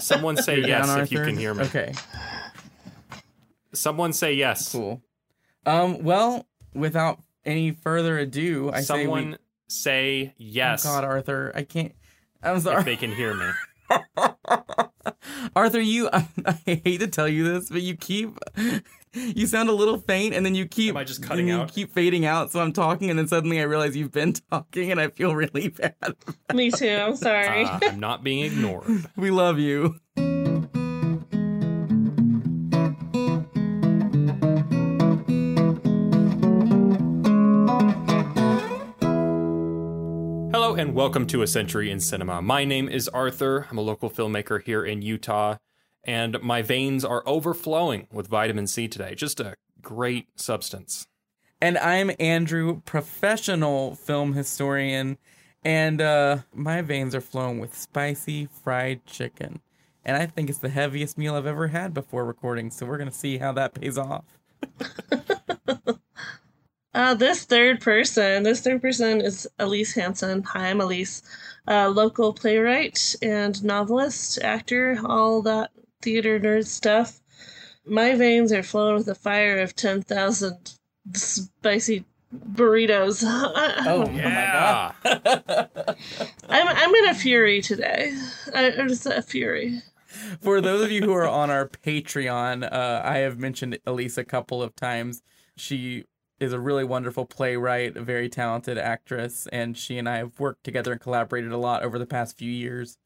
Someone say You're yes down, if you can hear me. Okay, Someone say yes. cool. Um, well, without any further ado, I Someone say say yes Oh God, Arthur, I can't. I'm if they can hear me. Arthur. You, I, hate to tell you this, but you keep. You sound a little faint, and then you keep. Am I just cutting and out? You keep fading out. So I'm talking, and then suddenly I realize you've been talking, and I feel really bad. Me too. I'm sorry. Uh, I'm not being ignored. We love you. Hello and welcome to A Century in Cinema. My name is Arthur. I'm a local filmmaker here in Utah, and my veins are overflowing with vitamin C today. Just a great substance. And I'm Andrew, professional film historian, and uh, my veins are flowing with spicy fried chicken. And I think it's the heaviest meal I've ever had before recording, so we're gonna see how that pays off. Uh, this third person, this third person is Elise Hanson. Hi, I'm Elise, uh, local playwright and novelist, actor, all that theater nerd stuff. My veins are flowing with the fire of 10,000 spicy burritos. Oh, Yeah. I'm, I'm in a fury today. I, I'm just a fury. For those of you who are on our Patreon, uh, I have mentioned Elise a couple of times. She is a really wonderful playwright, a very talented actress, and she and I have worked together and collaborated a lot over the past few years.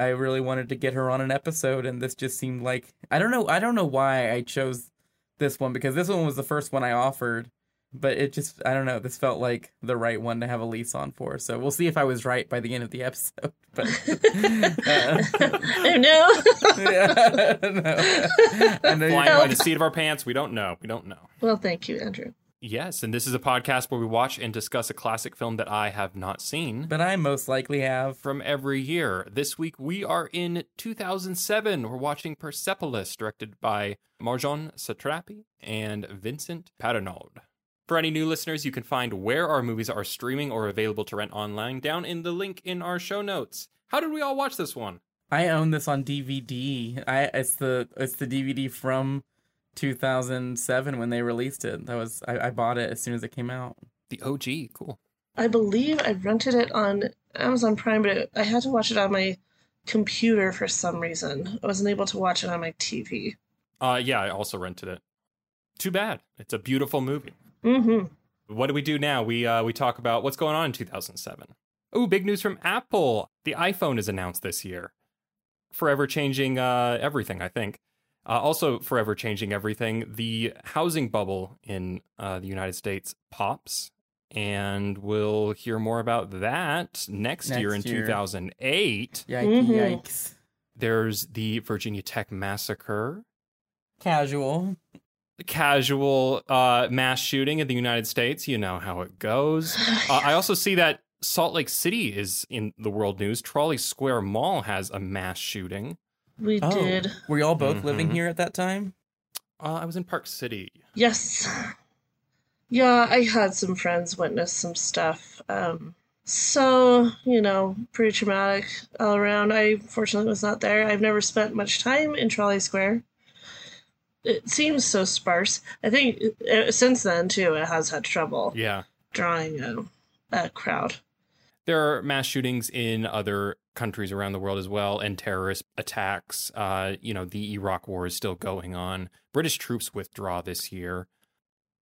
I really wanted to get her on an episode, and this just seemed like I don't know. I don't know why I chose this one because this one was the first one I offered, but it just I don't know. This felt like the right one to have Elise on for. So we'll see if I was right by the end of the episode. But uh, Oh no! yeah, no. I Flying by the seat of our pants. We don't know. We don't know. well, thank you, Andrew. Yes, and this is a podcast where we watch and discuss a classic film that I have not seen but I most likely have. from every year. This week we are in 2007. We're watching Persepolis, directed by Marjane Satrapi and Vincent Paronnaud. For any new listeners, you can find where our movies are streaming or available to rent online down in the link in our show notes. How did we all watch this one? I own this on DVD. I it's the it's the DVD from 2007 when they released it. That was I, I bought it as soon as it came out. The OG, cool. I believe I rented it on Amazon Prime, but it, I had to watch it on my computer for some reason. I wasn't able to watch it on my TV. Uh, yeah, I also rented it. Too bad. It's a beautiful movie. Mm-hmm. What do we do now? We uh, we talk about what's going on in 2007. Oh, big news from Apple. The iPhone is announced this year. Forever changing uh, everything, I think. Uh, also, forever changing everything. The housing bubble in uh, the United States pops, and we'll hear more about that next, year in year. 2008. Yikes! Mhm. Yikes! There's the Virginia Tech massacre. Casual. casual uh, mass shooting in the United States. You know how it goes. Uh, I also see that Salt Lake City is in the world news. Trolley Square Mall has a mass shooting. We Oh, did. were y'all both living Mhm. here at that time? Uh, I was in Park City. Yes. Yeah, I had some friends witness some stuff. Um, so, you know, pretty traumatic all around. I fortunately was not there. I've never spent much time in Trolley Square. It seems so sparse. I think uh, since then, too, it has had trouble Yeah. drawing a, a crowd. There are mass shootings in other countries around the world as well, and terrorist attacks. Uh, you know, the Iraq War is still going on. British troops withdraw this year.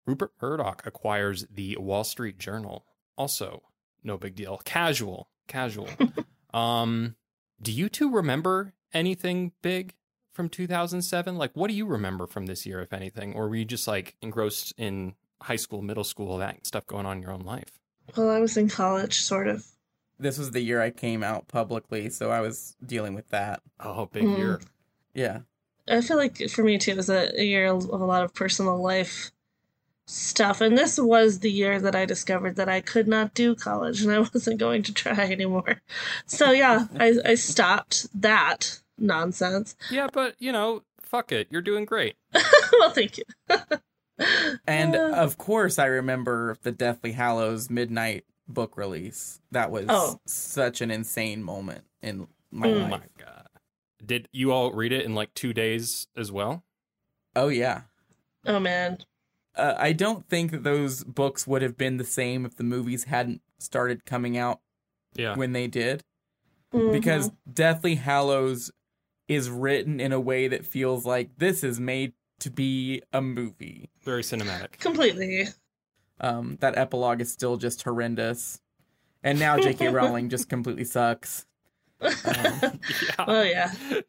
Rupert Murdoch acquires the Wall Street Journal. Also, no big deal. Casual, casual. um, do you two remember anything big from 2007? Like, what do you remember from this year, if anything? Or were you just like engrossed in high school, middle school, that stuff going on in your own life? Well, I was in college, sort of. This was the year I came out publicly, so I was dealing with that. Oh, big Mm. year. Yeah. I feel like for me too, it was a, a year of a lot of personal life stuff. And this was the year that I discovered that I could not do college and I wasn't going to try anymore. So yeah, I, I stopped that nonsense. Yeah, but you know, fuck it. You're doing great. well, thank you. And Uh. of course, I remember the Deathly Hallows midnight book release. That was Oh. such an insane moment in my Mm. Oh life. my god. Did you all read it in like two days as well? Oh yeah. Oh man. Uh, I don't think that those books would have been the same if the movies hadn't started coming out Yeah. when they did. Mhm. Because Deathly Hallows is written in a way that feels like this is made to be a movie. Very cinematic. completely. Um, that epilogue is still just horrendous. And now J.K. Rowling just completely sucks. Um, yeah. Oh yeah.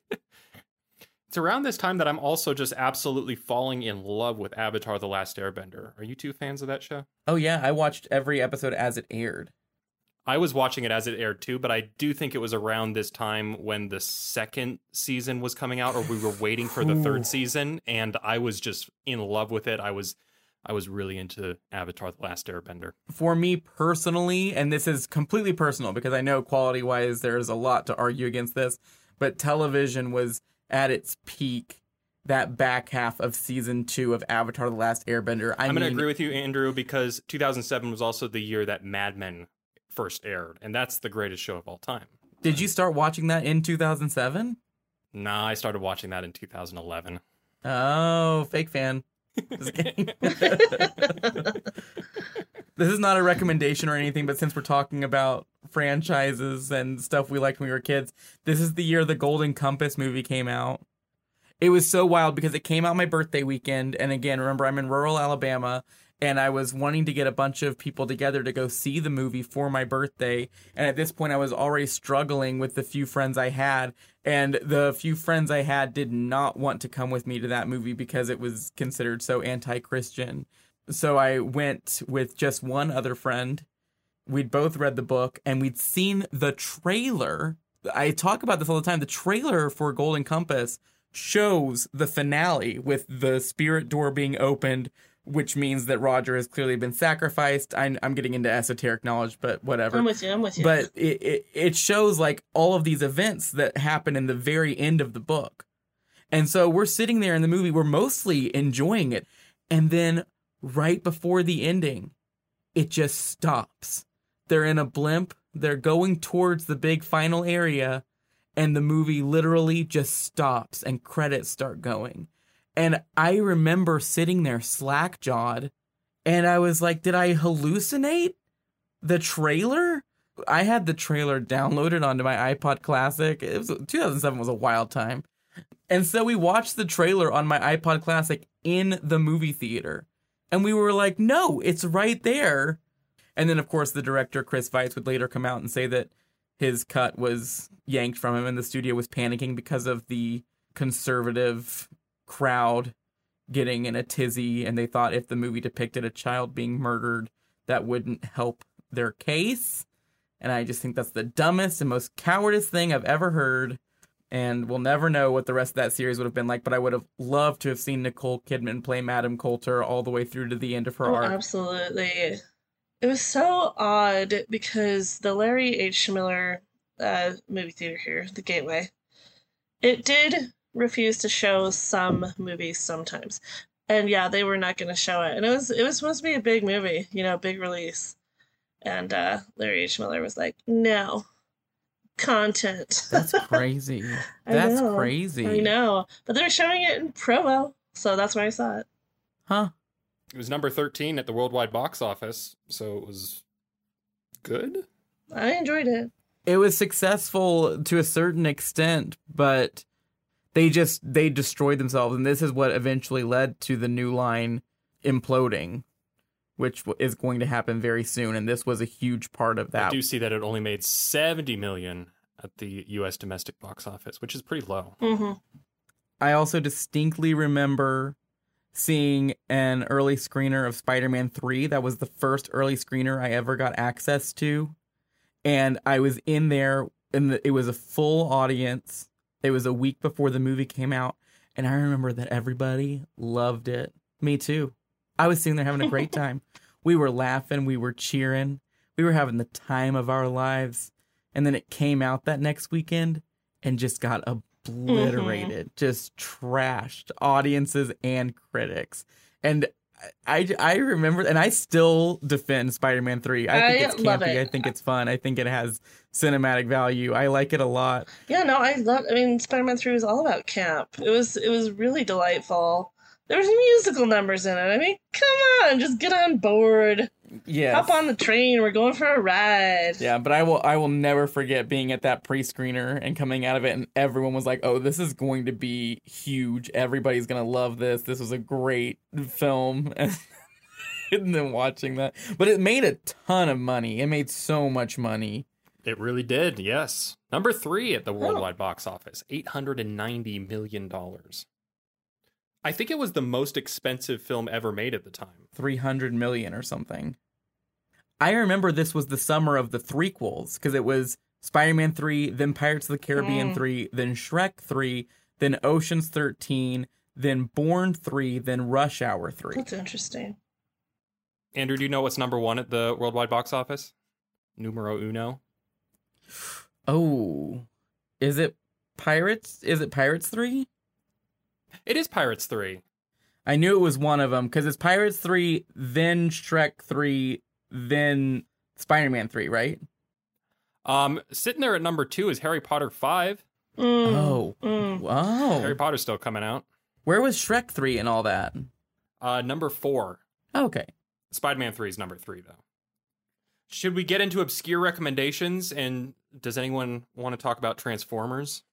It's around this time that I'm also just absolutely falling in love with Avatar The Last Airbender. Are you two fans of that show? oh yeah, I watched every episode as it aired. I was watching it as it aired too, but I do think it was around this time when the second season was coming out, or we were waiting for the third season, and I was just in love with it. I was, I was really into Avatar: The Last Airbender. For me personally, and this is completely personal because I know quality wise there's a lot to argue against this, but television was at its peak that back half of season two of Avatar: The Last Airbender. I I'm going to agree with you, Andrew, because 2007 was also the year that Mad Men first aired, and that's the greatest show of all time. did you start watching that in 2007? Nah, I started watching that in 2011. Oh, fake fan. Just kidding. this is not a recommendation or anything, but since we're talking about franchises and stuff we liked when we were kids, this is the year the Golden Compass movie came out. It was so wild because it came out my birthday weekend. And again, remember, I'm in rural Alabama and I was wanting to get a bunch of people together to go see the movie for my birthday. And at this point, I was already struggling with the few friends I had. And the few friends I had did not want to come with me to that movie because it was considered so anti Christian. So I went with just one other friend. We'd both read the book and we'd seen the trailer. I talk about this all the time. The trailer for Golden Compass shows the finale with the spirit door being opened, which means that Roger has clearly been sacrificed. I'm, I'm getting into esoteric knowledge, but whatever I'm with you. I'm with you. but it, it it shows like all of these events that happen in the very end of the book and so we're sitting there in the movie we're mostly enjoying it and then right before the ending it just stops they're in a blimp they're going towards the big final area and the movie literally just stops and credits start going and i remember sitting there slack jawed and i was like did i hallucinate the trailer I had the trailer downloaded onto my iPod Classic. It was 2007 was a wild time. And so we watched the trailer on my iPod Classic in the movie theater. And we were like, "No, it's right there." And then of course the director Chris Weitz would later come out and say that his cut was yanked from him and the studio was panicking because of the conservative crowd getting in a tizzy and they thought if the movie depicted a child being murdered that wouldn't help their case. And I just think that's the dumbest and most cowardice thing I've ever heard. And we'll never know what the rest of that series would have been like, but I would have loved to have seen Nicole Kidman play Madame Coulter all the way through to the end of her oh, arc. absolutely. It was so odd because the Larry H. Miller uh, movie theater here, the Gateway, it did refuse to show some movies sometimes, and yeah, they were not going to show it. And it was it was supposed to be a big movie, you know, big release, and uh, Larry H. Miller was like, no, content. That's crazy. I That's know. crazy. I know, but they're showing it in Provo, so that's why I saw it. Huh? It was number 13 at the worldwide box office, so it was good. I enjoyed it. It was successful to a certain extent, but they just they destroyed themselves. And this is what eventually led to the new line imploding which is going to happen very soon. And this was a huge part of that. I do see that it only made 70 million at the US domestic box office, which is pretty low. hmm I also distinctly remember seeing an early screener of Spider-Man 3 that was the first early screener I ever got access to. And I was in there and the, it was a full audience it was a week before the movie came out and I remember that everybody loved it. Me too. I was sitting there having a great time. We were laughing we were cheering we were having the time of our lives and then it came out that next weekend and just got mm-hmm. obliterated, just trashed audiences and critics. And I, I remember, and I still defend Spider Man 3. I think it's campy. it. I think it's fun. I think it has cinematic value. I like it a lot. Yeah, no, I love. I mean, Spider-Man Three was all about camp. It was it was really delightful. There was musical numbers in it. I mean, come on, just get on board. Yeah. Hop on the train. We're going for a ride. Yeah, but I will I will never forget being at that pre-screener and coming out of it and everyone was like, "Oh, this is going to be huge. Everybody's going to love this. This was a great film." and then watching that. But it made a ton of money. It made so much money. It really did, yes. Number three at the worldwide box office, $890 million. I think it was the most expensive film ever made at the time. 300 million or something. I remember this was the summer of the threequels because it was Spider-Man 3, then Pirates of the Caribbean Mm. 3, then Shrek 3, then Ocean's 13, then Bourne 3, then Rush Hour 3. That's interesting. Andrew, do you know what's number one at the worldwide box office? Numero uno. Oh, is it Pirates? Is it Pirates 3? It is Pirates 3. I knew it was one of them because it's Pirates 3, then Shrek 3, then Spider-Man 3, right? Um, sitting there at number two is Harry Potter 5. Mm, Oh. mm. Wow. Harry Potter's still coming out. Where was Shrek 3 and all that? Uh, number four. Okay. Spider Man 3 is number three, though. Should we get into obscure recommendations? And does anyone want to talk about Transformers?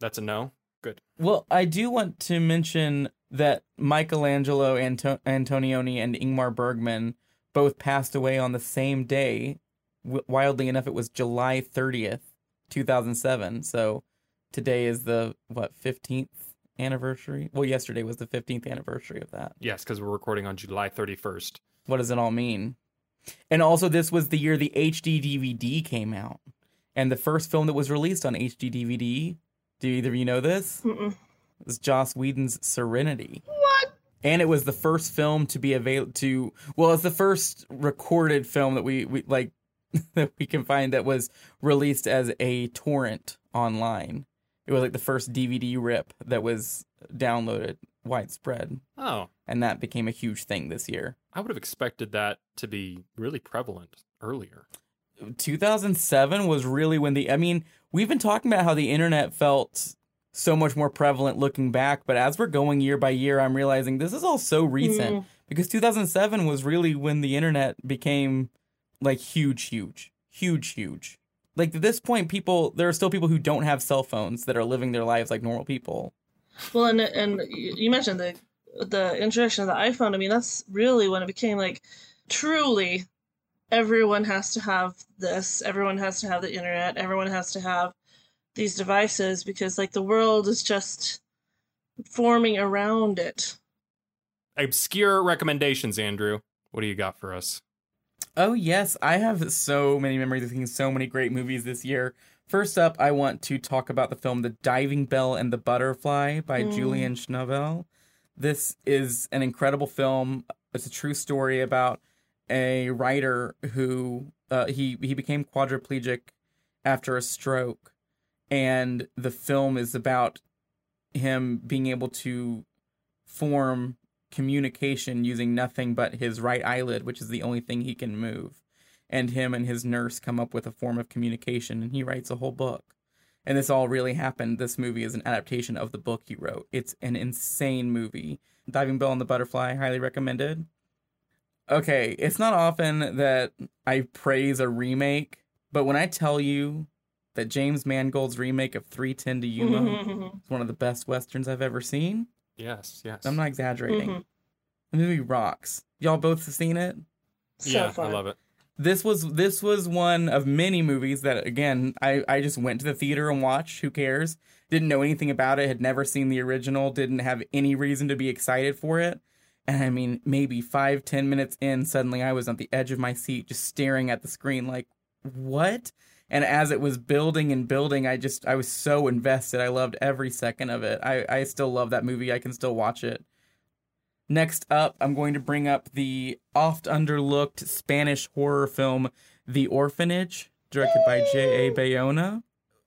That's a no. Good. Well, I do want to mention that Michelangelo Anto- Antonioni and Ingmar Bergman both passed away on the same day. W- wildly enough, it was July 30th, 2007. So today is the, what, 15th anniversary? Well, yesterday was the 15th anniversary of that. Yes, because we're recording on July 31st. What does it all mean? And also, this was the year the HD DVD came out. And the first film that was released on HD DVD, do either of you know this? Mm-mm. was Joss Whedon's Serenity. What? And it was the first film to be available to well, it's the first recorded film that we, we like that we can find that was released as a torrent online. It was like the first DVD rip that was downloaded widespread. Oh, And that became a huge thing this year. I would have expected that to be really prevalent earlier. 2007 was really when the I mean, we've been talking about how the internet felt so much more prevalent looking back, but as we're going year by year, I'm realizing this is all so recent Mm. because 2007 was really when the internet became like huge, huge, huge, huge. Like at this point, people there are still people who don't have cell phones that are living their lives like normal people. Well, and and you you mentioned the the introduction of the iPhone. I mean, that's really when it became like truly everyone has to have this. Everyone has to have the internet. Everyone has to have these devices because like the world is just forming around it. Obscure recommendations, Andrew. What do you got for us? Oh yes, I have so many memories of seeing so many great movies this year. First up, I want to talk about the film The Diving Bell and the Butterfly by Mm. Julian Schnabel. This is an incredible film. It's a true story about a writer who uh, he he became quadriplegic after a stroke, and the film is about him being able to form communication using nothing but his right eyelid, which is the only thing he can move. And him and his nurse come up with a form of communication, and he writes a whole book. And this all really happened. This movie is an adaptation of the book he wrote. It's an insane movie. Diving Bell and the Butterfly, highly recommended. Okay, it's not often that I praise a remake, but when I tell you that James Mangold's remake of 310 to Yuma is one of the best westerns I've ever seen, Yes, yes. I'm not exaggerating. Mhm. The movie rocks. Y'all both have seen it? So yeah, fun. I love it. This was this was one of many movies that again I, I just went to the theater and watched. Who cares? Didn't know anything about it, had never seen the original, didn't have any reason to be excited for it. And I mean, maybe five, ten minutes in, suddenly I was on the edge of my seat, just staring at the screen like, what? And as it was building and building, I just I was so invested. I loved every second of it. I, I still love that movie. I can still watch it. Next up, I'm going to bring up the oft underlooked Spanish horror film The Orphanage, directed by J.A. Bayona.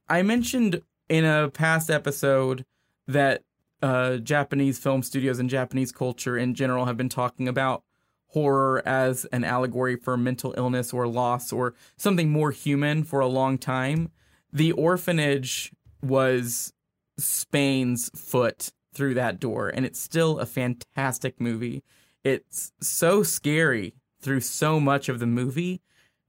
I mentioned in a past episode that uh, Japanese film studios and Japanese culture in general have been talking about horror as an allegory for mental illness or loss or something more human for a long time. The orphanage was Spain's foot through that door, and it's still a fantastic movie. It's so scary through so much of the movie.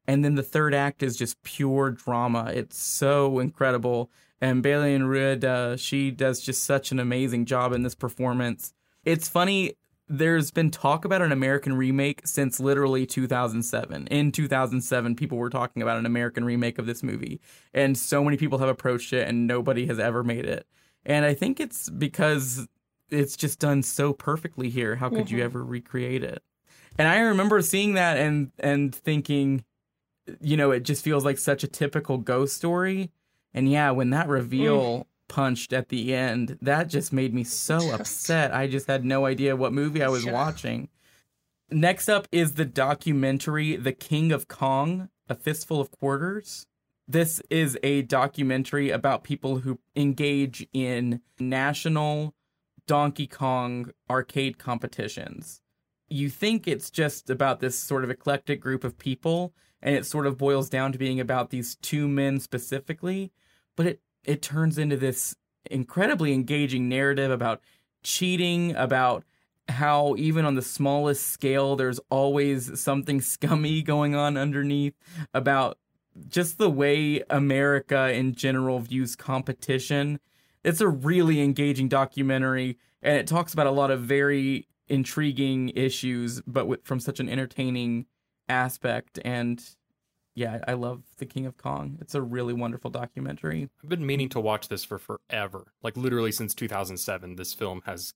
And then the third act is just pure drama. It's so incredible. And Belén Rueda, she does just such an amazing job in this performance. It's funny, there's been talk about an American remake since literally 2007. In 2007, people were talking about an American remake of this movie. And so many people have approached it, and nobody has ever made it. And I think it's because it's just done so perfectly here. How could mm-hmm. you ever recreate it? And I remember seeing that and and thinking, you know, it just feels like such a typical ghost story. And yeah, when that reveal mm. punched at the end, that just made me so upset. I just had no idea what movie I was yeah. watching. Next up is the documentary The King of Kong, A Fistful of Quarters. This is a documentary about people who engage in national Donkey Kong arcade competitions. You think it's just about this sort of eclectic group of people, and it sort of boils down to being about these two men specifically, but it it turns into this incredibly engaging narrative about cheating, about how even on the smallest scale there's always something scummy going on underneath, about just the way America in general views competition it's a really engaging documentary, and it talks about a lot of very intriguing issues, but with, from such an entertaining aspect. And yeah, I love The King of Kong. It's a really wonderful documentary. I've been meaning to watch this for forever. Like literally since 2007, this film has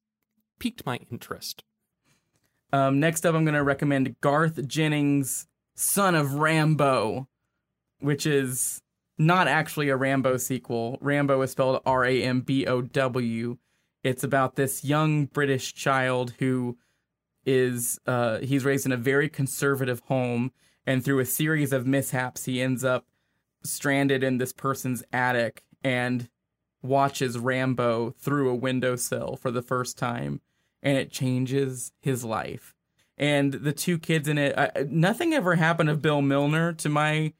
piqued my interest. Um, next up, I'm going to recommend Garth Jennings' Son of Rambow, which is not actually a Rambo sequel. Rambow is spelled R A M B O W. It's about this young British child who is uh, he's raised in a very conservative home, and through a series of mishaps, he ends up stranded in this person's attic and watches Rambo through a windowsill for the first time, and it changes his life. And the two kids in it, uh, nothing ever happened of Bill Milner to my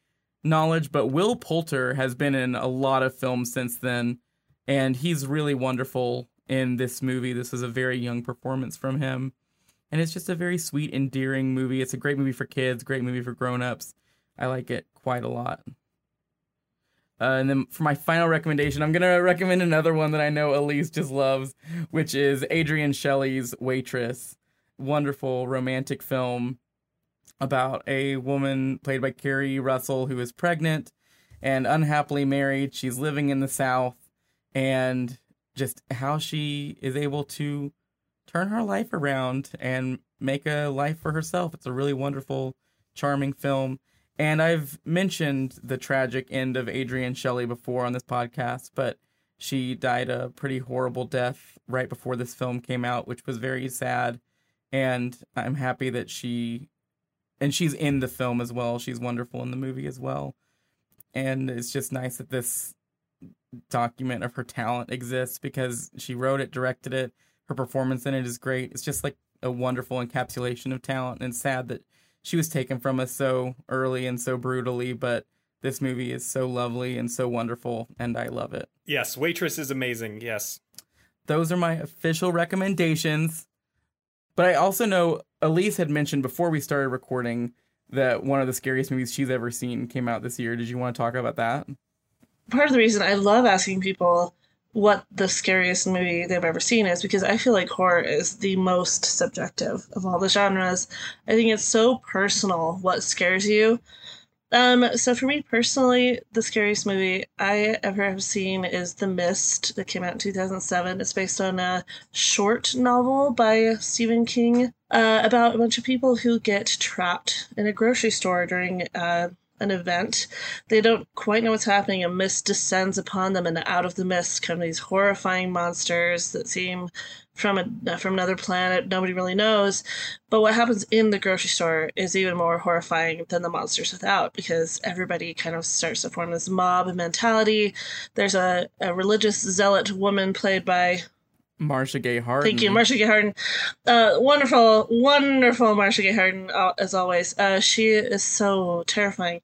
knowledge, but Will Poulter has been in a lot of films since then, and he's really wonderful in this movie. This is a very young performance from him, and it's just a very sweet, endearing movie. It's a great movie for kids, great movie for grown-ups. I like it quite a lot. Uh, and then for my final recommendation, I'm gonna recommend another one that I know Elise just loves, which is Adrienne Shelly's Waitress. Wonderful romantic film about a woman played by Keri Russell who is pregnant and unhappily married. She's living in the South and just how she is able to turn her life around and make a life for herself. It's a really wonderful, charming film. And I've mentioned the tragic end of Adrienne Shelly before on this podcast, but she died a pretty horrible death right before this film came out, which was very sad. And I'm happy that she and she's in the film as well. She's wonderful in the movie as well. And it's just nice that this document of her talent exists because she wrote it, directed it. Her performance in it is great. It's just like a wonderful encapsulation of talent. And sad that she was taken from us so early and so brutally, but this movie is so lovely and so wonderful, and I love it. Yes, Waitress is amazing. Yes. Those are my official recommendations. But I also know Elise had mentioned before we started recording that one of the scariest movies she's ever seen came out this year. Did you want to talk about that? Part of the reason I love asking people what the scariest movie they've ever seen is because I feel like horror is the most subjective of all the genres. I think it's so personal what scares you. Um, so for me personally, the scariest movie I ever have seen is The Mist that came out in 2007. It's based on a short novel by Stephen King uh, about a bunch of people who get trapped in a grocery store during uh, an event. They don't quite know what's happening. A mist descends upon them, and out of the mist come these horrifying monsters that seem from a from another planet. Nobody really knows. But what happens in the grocery store is even more horrifying than the monsters without, because everybody kind of starts to form this mob mentality. There's a, a religious zealot woman played by Marcia Gay Harden. Thank you, Marcia Gay Harden. Uh, wonderful, wonderful Marcia Gay Harden, uh, as always. Uh, she is so terrifying,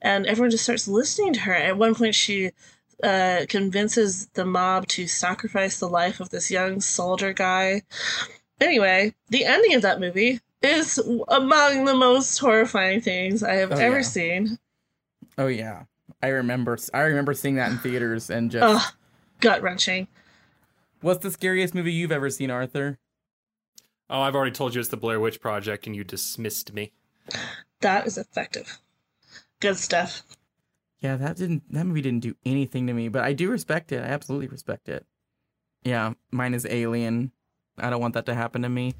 and everyone just starts listening to her. At one point, she uh, convinces the mob to sacrifice the life of this young soldier guy. Anyway, the ending of that movie is among the most horrifying things I have Oh, ever yeah. seen. Oh yeah, I remember. I remember seeing that in theaters and just. Ugh, gut wrenching. What's the scariest movie you've ever seen, Arthur? Oh, I've already told you it's the Blair Witch Project, and you dismissed me. That is effective. Good stuff. Yeah, that didn't. That movie didn't do anything to me, but I do respect it. I absolutely respect it. Yeah, mine is Alien. I don't want that to happen to me.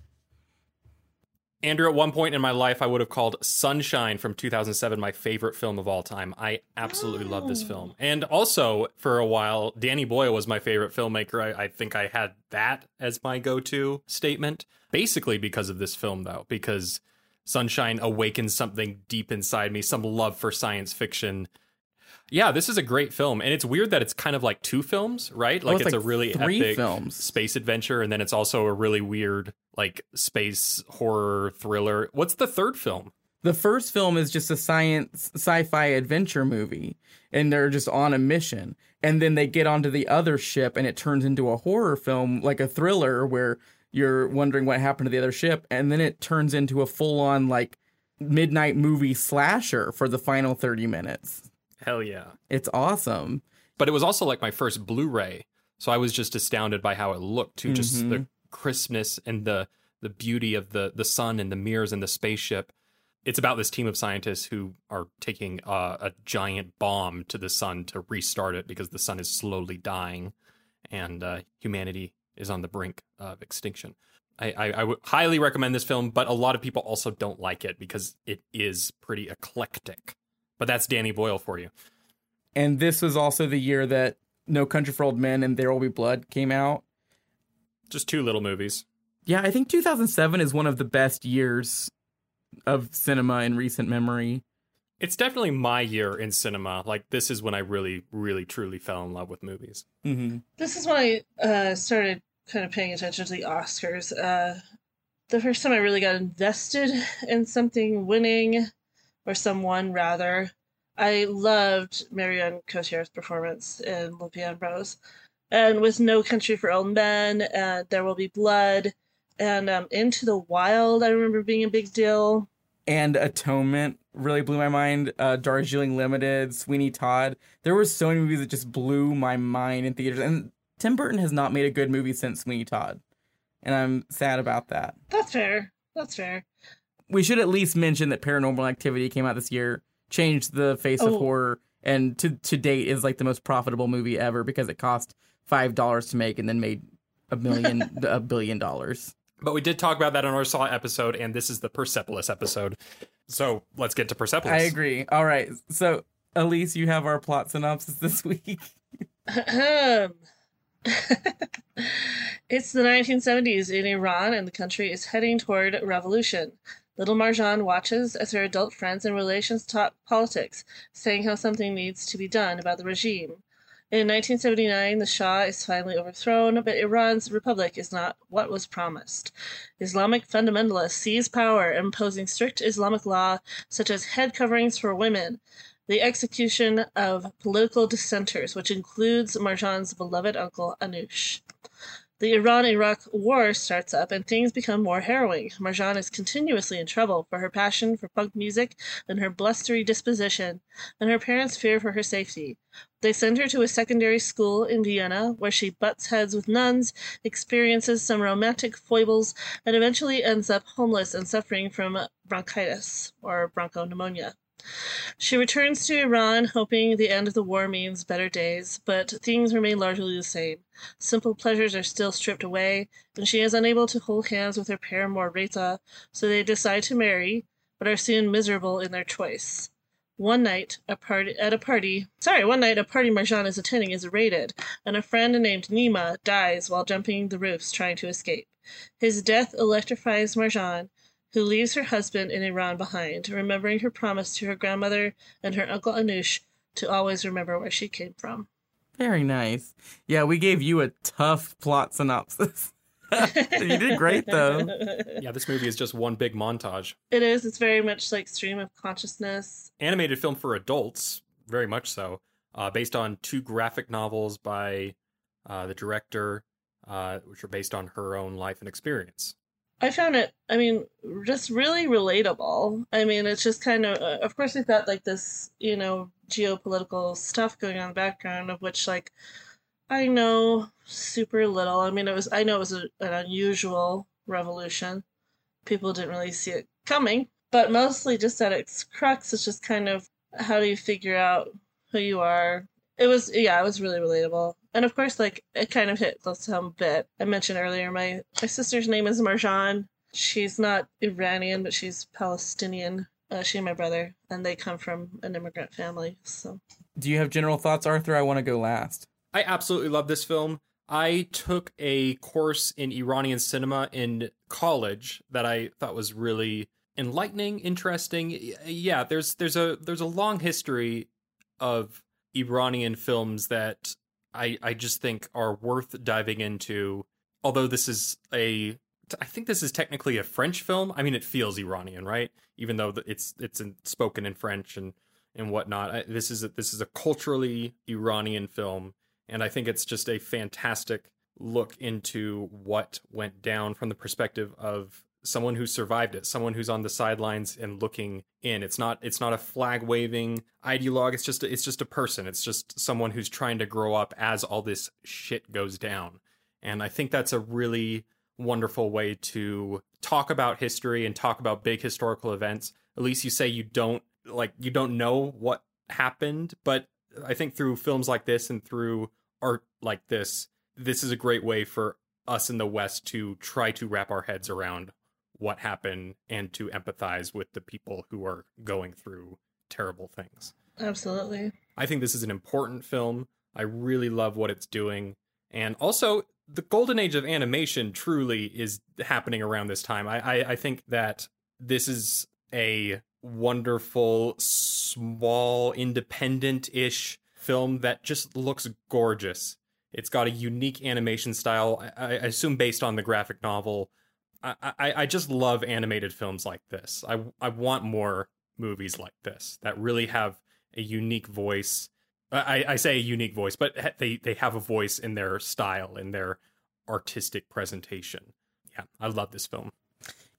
Andrew, at one point in my life, I would have called Sunshine from 2007 my favorite film of all time. I absolutely love this oh. film. And also, for a while, Danny Boyle was my favorite filmmaker. I, I think I had that as my go to statement. Basically, because of this film, though, because Sunshine awakens something deep inside me, some love for science fiction. Yeah, this is a great film. And it's weird that it's kind of like two films, right? Like it's it's, like a really three epic films. space adventure, and then it's also a really weird, like, space horror thriller. What's the third film? The first film is just a science sci-fi adventure movie, and they're just on a mission. And then they get onto the other ship, and it turns into a horror film, like a thriller, where you're wondering what happened to the other ship, and then it turns into a full-on like midnight movie slasher for the final thirty minutes. Hell yeah. It's awesome. But it was also like my first Blu ray. So I was just astounded by how it looked too. Just Mhm. the crispness and the the beauty of the the sun and the mirrors and the spaceship. It's about this team of scientists who are taking uh, a giant bomb to the sun to restart it because the sun is slowly dying, and uh, humanity is on the brink of extinction. I, I, I would highly recommend this film, but a lot of people also don't like it because it is pretty eclectic. But that's Danny Boyle for you. And this was also the year that No Country for Old Men and There Will Be Blood came out. Just two little movies. Yeah, I think 2007 is one of the best years of cinema in recent memory. It's definitely my year in cinema. Like this is when I really, really, truly fell in love with movies. Mm-hmm. This is when I uh, started kind of paying attention to the Oscars. Uh, the first time I really got invested in something winning, or someone rather. I loved Marion Cotillard's performance in Le Rose. And with No Country for Old Men, and There Will Be Blood, and um, Into the Wild, I remember being a big deal. And Atonement really blew my mind. Uh, Darjeeling Limited, Sweeney Todd. There were so many movies that just blew my mind in theaters. And Tim Burton has not made a good movie since Sweeney Todd. And I'm sad about that. That's fair. That's fair. We should at least mention that Paranormal Activity came out this year, changed the face of Oh. horror, and to to date is like the most profitable movie ever because it cost five dollars to make and then made a million a billion dollars. But we did talk about that on our Saw episode, and this is the Persepolis episode. So let's get to Persepolis. I agree. All right, so Elise, you have our plot synopsis this week. It's the 1970s in Iran, and the country is heading toward revolution. Little Marjane watches as her adult friends and relations talk politics, saying how something needs to be done about the regime. In 1979, the Shah is finally overthrown, but Iran's republic is not what was promised. Islamic fundamentalists seize power, imposing strict Islamic law such as head coverings for women, the execution of political dissenters, which includes Marjane's beloved uncle Anush. The Iran Iraq war starts up and things become more harrowing. Marjane is continuously in trouble for her passion for punk music and her blustery disposition, and her parents fear for her safety. They send her to a secondary school in Vienna where she butts heads with nuns, experiences some romantic foibles, and eventually ends up homeless and suffering from bronchitis or bronchopneumonia. She returns to Iran, hoping the end of the war means better days, but things remain largely the same. Simple pleasures are still stripped away, and she is unable to hold hands with her paramour Reza, so they decide to marry, but are soon miserable in their choice. One night, a party at a party, sorry, one night a party Marjane is attending is raided, and a friend named Nima dies while jumping the roofs trying to escape. His death electrifies Marjane, who leaves her husband in Iran behind, remembering her promise to her grandmother and her uncle Anush to always remember where she came from. Very nice. Yeah, we gave you a tough plot synopsis. you did great though. Yeah, this movie is just one big montage. It is. It's very much like stream of consciousness. Animated film for adults, very much so. Uh, based on two graphic novels by uh, the director, uh, which are based on her own life and experience. I found it, I mean, just really relatable. I mean, it's just kind of, uh, of course, we've got like this, you know, geopolitical stuff going on in the background of which, like, I know super little. I mean, it was, I know it was a, an unusual revolution. People didn't really see it coming, but mostly just at its crux, it's just kind of how do you figure out who you are? It was, yeah, it was really relatable and of course, like it kind of hit close to home a bit. I mentioned earlier, my my sister's name is Marjan. She's not Iranian, but she's Palestinian. Uh, she and my brother, and they come from an immigrant family. So, do you have general thoughts, Arthur? I want to go last. I absolutely love this film. I took a course in Iranian cinema in college that I thought was really enlightening, interesting. Yeah, there's there's a there's a long history of Iranian films that I I just think are worth diving into. Although this is a I think this is technically a French film. I mean, it feels Iranian, right? Even though it's it's in, spoken in French and and whatnot. I, this is a, this is a culturally Iranian film, and I think it's just a fantastic look into what went down from the perspective of someone who survived it, someone who's on the sidelines and looking in. It's not it's not a flag waving ideologue. It's just a, it's just a person. It's just someone who's trying to grow up as all this shit goes down. And I think that's a really wonderful way to talk about history and talk about big historical events. At least you say you don't like you don't know what happened, but I think through films like this and through art like this, this is a great way for us in the West to try to wrap our heads around what happened and to empathize with the people who are going through terrible things. Absolutely. I think this is an important film. I really love what it's doing. And also, the golden age of animation truly is happening around this time. I, I, I think that this is a wonderful, small, independent ish film that just looks gorgeous. It's got a unique animation style, I, I assume based on the graphic novel I, I, just love animated films like this. I I want more movies like this that really have a unique voice. I, I say a unique voice, but they they have a voice in their style in their artistic presentation. Yeah, I love this film.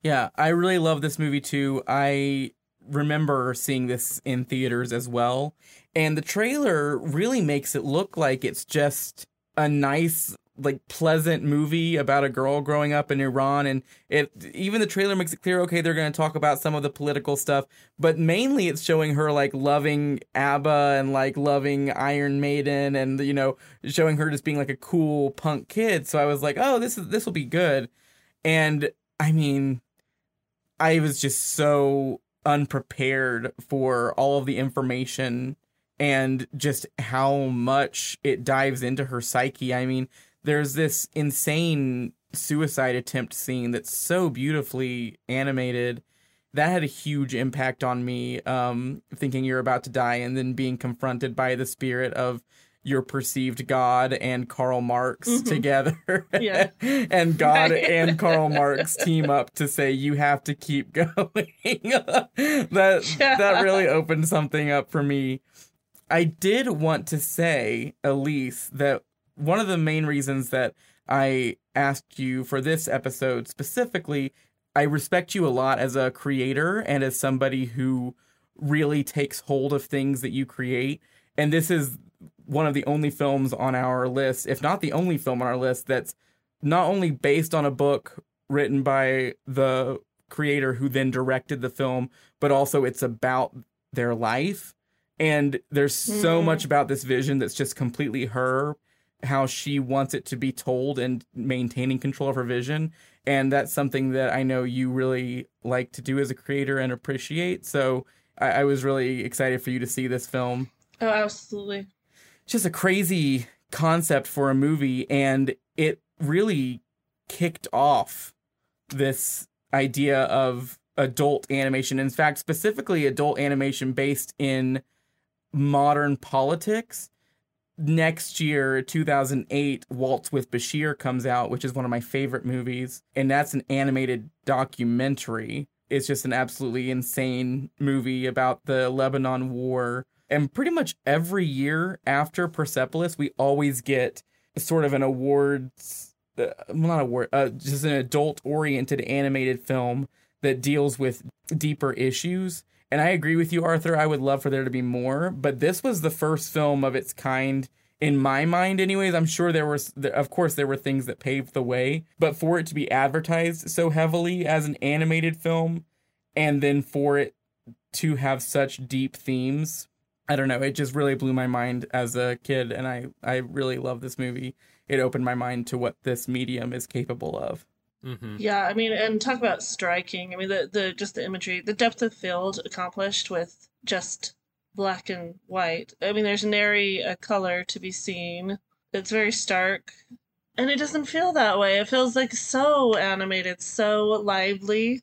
Yeah, I really love this movie too. I remember seeing this in theaters as well, and the trailer really makes it look like it's just a nice like pleasant movie about a girl growing up in Iran and it even the trailer makes it clear okay they're going to talk about some of the political stuff but mainly it's showing her like loving ABBA and like loving Iron Maiden and you know showing her just being like a cool punk kid. So I was like oh this is this will be good. And I mean I was just so unprepared for all of the information and just how much it dives into her psyche. I mean there's this insane suicide attempt scene that's so beautifully animated that had a huge impact on me um, thinking you're about to die and then being confronted by the spirit of your perceived god and Karl Marx mm-hmm. together. Yeah. and God and Karl Marx team up to say you have to keep going. that yeah. that really opened something up for me. I did want to say, Elise, that one of the main reasons that I asked you for this episode specifically, I respect you a lot as a creator and as somebody who really takes hold of things that you create. And this is one of the only films on our list, if not the only film on our list, that's not only based on a book written by the creator who then directed the film, but also it's about their life. And there's so mm-hmm. much about this vision that's just completely her how she wants it to be told and maintaining control of her vision. And that's something that I know you really like to do as a creator and appreciate. So I, I was really excited for you to see this film. Oh, absolutely. It's just a crazy concept for a movie. And it really kicked off this idea of adult animation. In fact, specifically adult animation based in modern politics next year, 2008, Waltz with Bashir comes out, which is one of my favorite movies. And that's an animated documentary. It's just an absolutely insane movie about the Lebanon War. And pretty much every year after Persepolis, we always get sort of an awards, uh, not award, uh, just an adult oriented animated film that deals with deeper issues. And I agree with you, Arthur. I would love for there to be more, but this was the first film of its kind in my mind anyways. I'm sure there was of course there were things that paved the way but for it to be advertised so heavily as an animated film and then for it to have such deep themes i don't know. It just really blew my mind as a kid and i i really love this movie. It opened my mind to what this medium is capable of Mm-hmm. Yeah, I mean, and talk about striking. I mean, the the just the imagery, the depth of field accomplished with just black and white. I mean, there's nary a color to be seen. It's very stark, and it doesn't feel that way. It feels like so animated, so lively.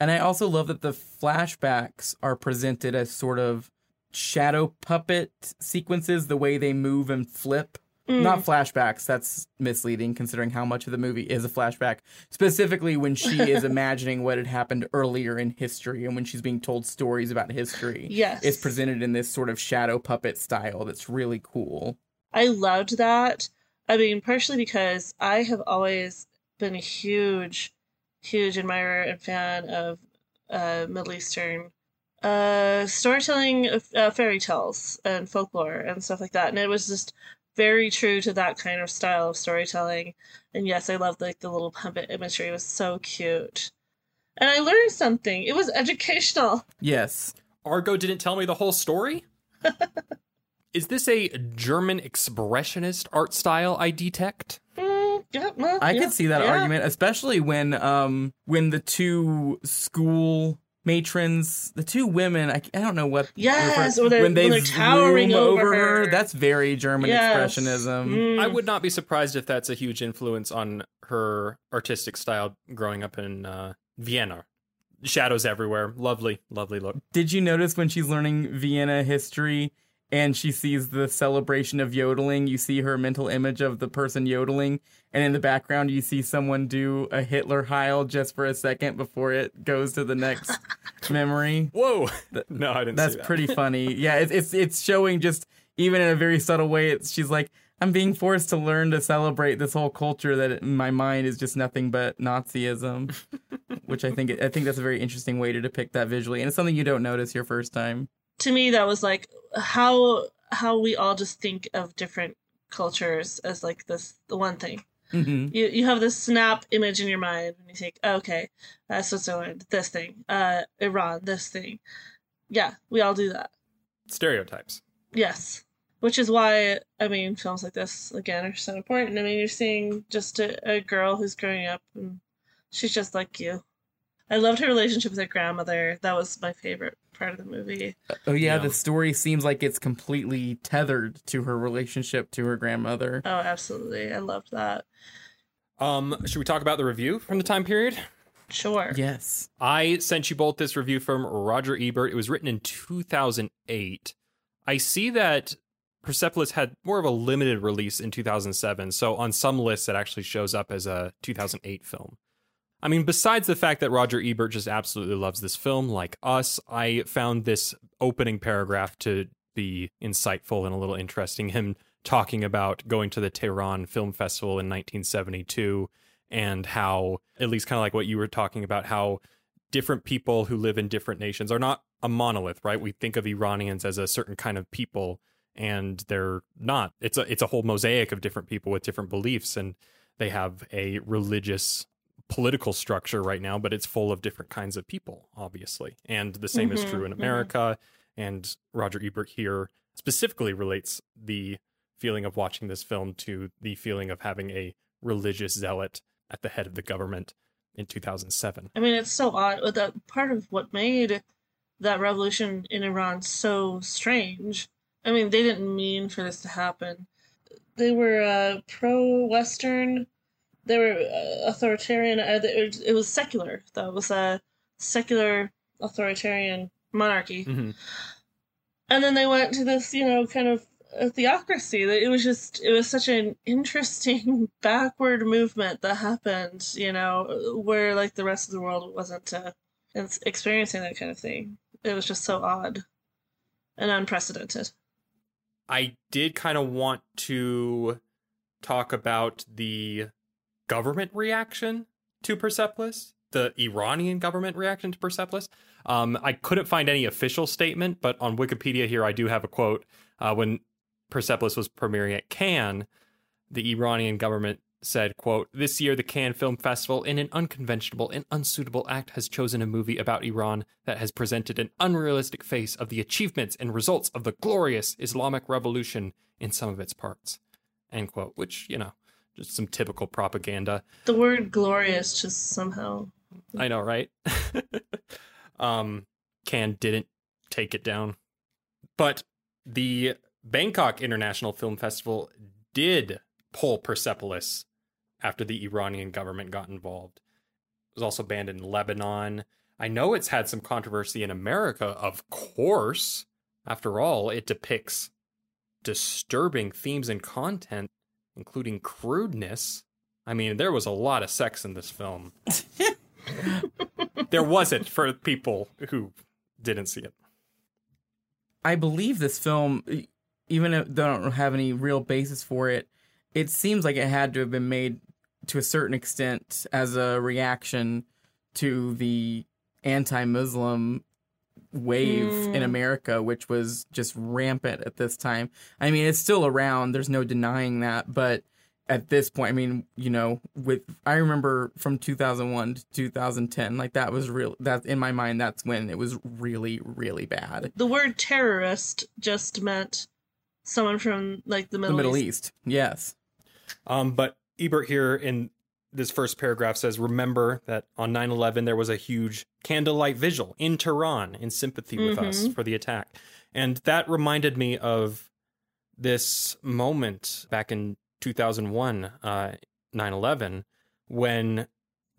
And I also love that the flashbacks are presented as sort of shadow puppet sequences, the way they move and flip. Mm. Not flashbacks, that's misleading considering how much of the movie is a flashback. Specifically when she is imagining what had happened earlier in history and when she's being told stories about history. Yes, It's presented in this sort of shadow puppet style that's really cool. I loved that. I mean, partially because I have always been a huge, huge admirer and fan of uh, Middle Eastern uh, storytelling, uh, fairy tales, and folklore and stuff like that. And it was just very true to that kind of style of storytelling. And yes, I loved like the little puppet imagery. It was so cute. And I learned something. It was educational. Yes. Argo didn't tell me the whole story. Is this a German expressionist art style I detect? Mm, yeah, well, I yeah, could see that yeah. argument, especially when um when the two school matrons, the two women, I, I don't know what Yes, refer- or they're- when they when they're towering zoom over her. That's very German Yes. expressionism. Mm. I would not be surprised if that's a huge influence on her artistic style growing up in uh, Vienna. Shadows everywhere. Lovely, lovely look. Did you notice when she's learning Vienna history and she sees the celebration of yodeling, you see her mental image of the person yodeling, and in the background you see someone do a Hitler Heil just for a second before it goes to the next memory. Whoa! no, I didn't That's see that. pretty funny. Yeah, it's, it's it's showing just even in a very subtle way. It's she's like, I'm being forced to learn to celebrate this whole culture that in my mind is just nothing but Nazism, which I think I think that's a very interesting way to depict that visually, and it's something you don't notice your first time. To me that was like how how we all just think of different cultures as like this the one thing. Hmm you you have this snap image in your mind and you think okay uh, switzerland this thing uh iran this thing. Yeah we all do that. Stereotypes. yes. Which is why i mean films like this again are so important. I mean you're seeing just a, a girl who's growing up and she's just like you. I loved her relationship with her grandmother. That was my favorite part of the movie Oh yeah, Yeah. the story seems like it's completely tethered to her relationship to her grandmother. oh absolutely i loved that Um, should we talk about the review from the time period? sure Yes. I sent you both this review from Roger Ebert. It was written in 2008. I see that Persepolis had more of a limited release in 2007, so on some lists it actually shows up as a 2008 film. I mean, besides the fact that Roger Ebert just absolutely loves this film, like us, I found this opening paragraph to be insightful and a little interesting. Him talking about going to the Tehran Film Festival in 1972 and how, at least kind of like what you were talking about, how different people who live in different nations are not a monolith, right? We think of Iranians as a certain kind of people, and they're not. It's a it's a whole mosaic of different people with different beliefs, and they have a religious political structure right now, but it's full of different kinds of people, obviously. And the same is Mhm, true in mhm. America. And Roger Ebert here specifically relates the feeling of watching this film to the feeling of having a religious zealot at the head of the government in 2007. I mean, it's so odd. That part of what made that revolution in Iran so strange. I mean, they didn't mean for this to happen. They were uh, pro-Western. They were uh, authoritarian. Uh, it was secular, though. It was a secular authoritarian monarchy. Mhm. And then they went to this, you know, kind of a theocracy. That it was just it was such an interesting backward movement that happened. You know, where like the rest of the world wasn't uh, experiencing that kind of thing. It was just so odd and unprecedented. I did kind of want to talk about the government reaction to Persepolis, the Iranian government reaction to Persepolis. Um, I couldn't find any official statement, but on Wikipedia here, I do have a quote. Uh, when Persepolis was premiering at Cannes, the Iranian government said, quote, This year the Cannes Film Festival, in an unconventional and unsuitable act, has chosen a movie about Iran that has presented an unrealistic face of the achievements and results of the glorious Islamic Revolution in some of its parts. End quote. Which, you know, just some typical propaganda. The word glorious just somehow I know, right? um Cannes didn't take it down. But the Bangkok International Film Festival did pull Persepolis after the Iranian government got involved. It was also banned in Lebanon. I know it's had some controversy in America, of course. After all, it depicts disturbing themes and content, including crudeness. I mean, there was a lot of sex in this film. there wasn't for people who didn't see it. I believe this film, even if they don't have any real basis for it, it seems like it had to have been made to a certain extent as a reaction to the anti-Muslim wave mm. in America, which was just rampant at this time. I mean, it's still around. There's no denying that, but at this point, I mean, you know, with I remember from 2001 to 2010, like that was real. That in my mind, that's when it was really, really bad. The word terrorist just meant someone from like the Middle, the Middle East. East. Yes. Um, but Ebert here in this first paragraph says, Remember that on 9 11 there was a huge candlelight vigil in Tehran in sympathy with mm-hmm. us for the attack. And that reminded me of this moment back in 2001, uh, 9 11, when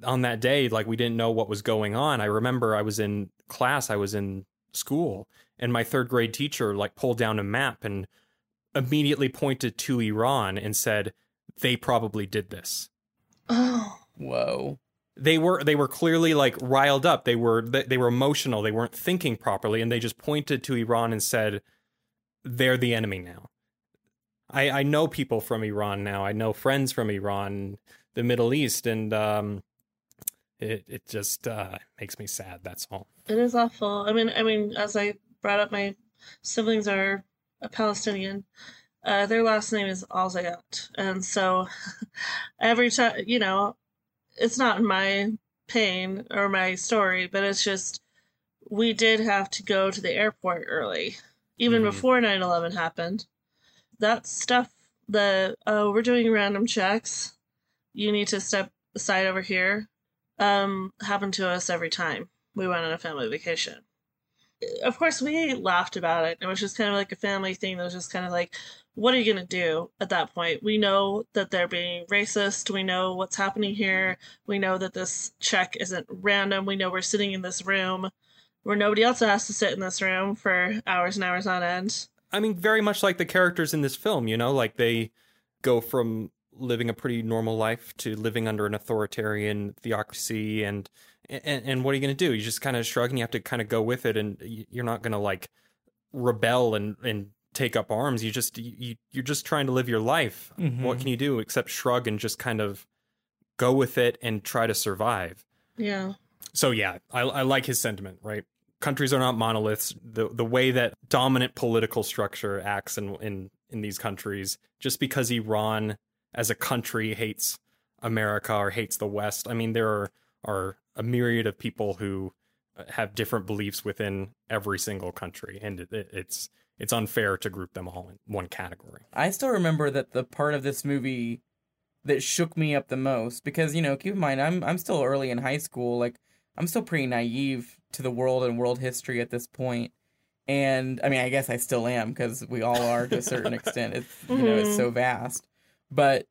on that day, like we didn't know what was going on. I remember I was in class, I was in school, and my third grade teacher like pulled down a map and immediately pointed to Iran and said, they probably did this. Oh. Whoa. They were they were clearly like riled up. They were they, they were emotional. They weren't thinking properly and they just pointed to Iran and said they're the enemy now. I I know people from Iran now. I know friends from Iran, the Middle East and um it it just uh makes me sad, that's all. It is awful. I mean I mean as I brought up my siblings are a Palestinian uh, their last name is Alzayat. And so every time, you know, it's not my pain or my story, but it's just we did have to go to the airport early, even mm-hmm. before 9 11 happened. That stuff, the, oh, we're doing random checks. You need to step aside over here, um, happened to us every time we went on a family vacation of course we laughed about it. It was just kind of like a family thing that was just kind of like, what are you going to do at that point? We know that they're being racist. We know what's happening here. We know that this check isn't random. We know we're sitting in this room where nobody else has to sit in this room for hours and hours on end. I mean, very much like the characters in this film, you know, like they go from living a pretty normal life to living under an authoritarian theocracy and and, and what are you going to do you just kind of shrug and you have to kind of go with it and you're not going to like rebel and and take up arms. You just you you're just trying to live your life. Mm-hmm. What can you do except shrug and just kind of go with it and try to survive? Yeah. So yeah, I, I like his sentiment. Right, countries are not monoliths. The the way that dominant political structure acts in in in these countries, just because Iran as a country hates America or hates the West, I mean there are are a myriad of people who have different beliefs within every single country, and it, it, it's it's unfair to group them all in one category. I still remember that the part of this movie that shook me up the most because you know keep in mind I'm I'm still early in high school like I'm still pretty naive to the world and world history at this point and I mean I guess I still am because we all are to a certain extent it's you know it's so mm-hmm. vast but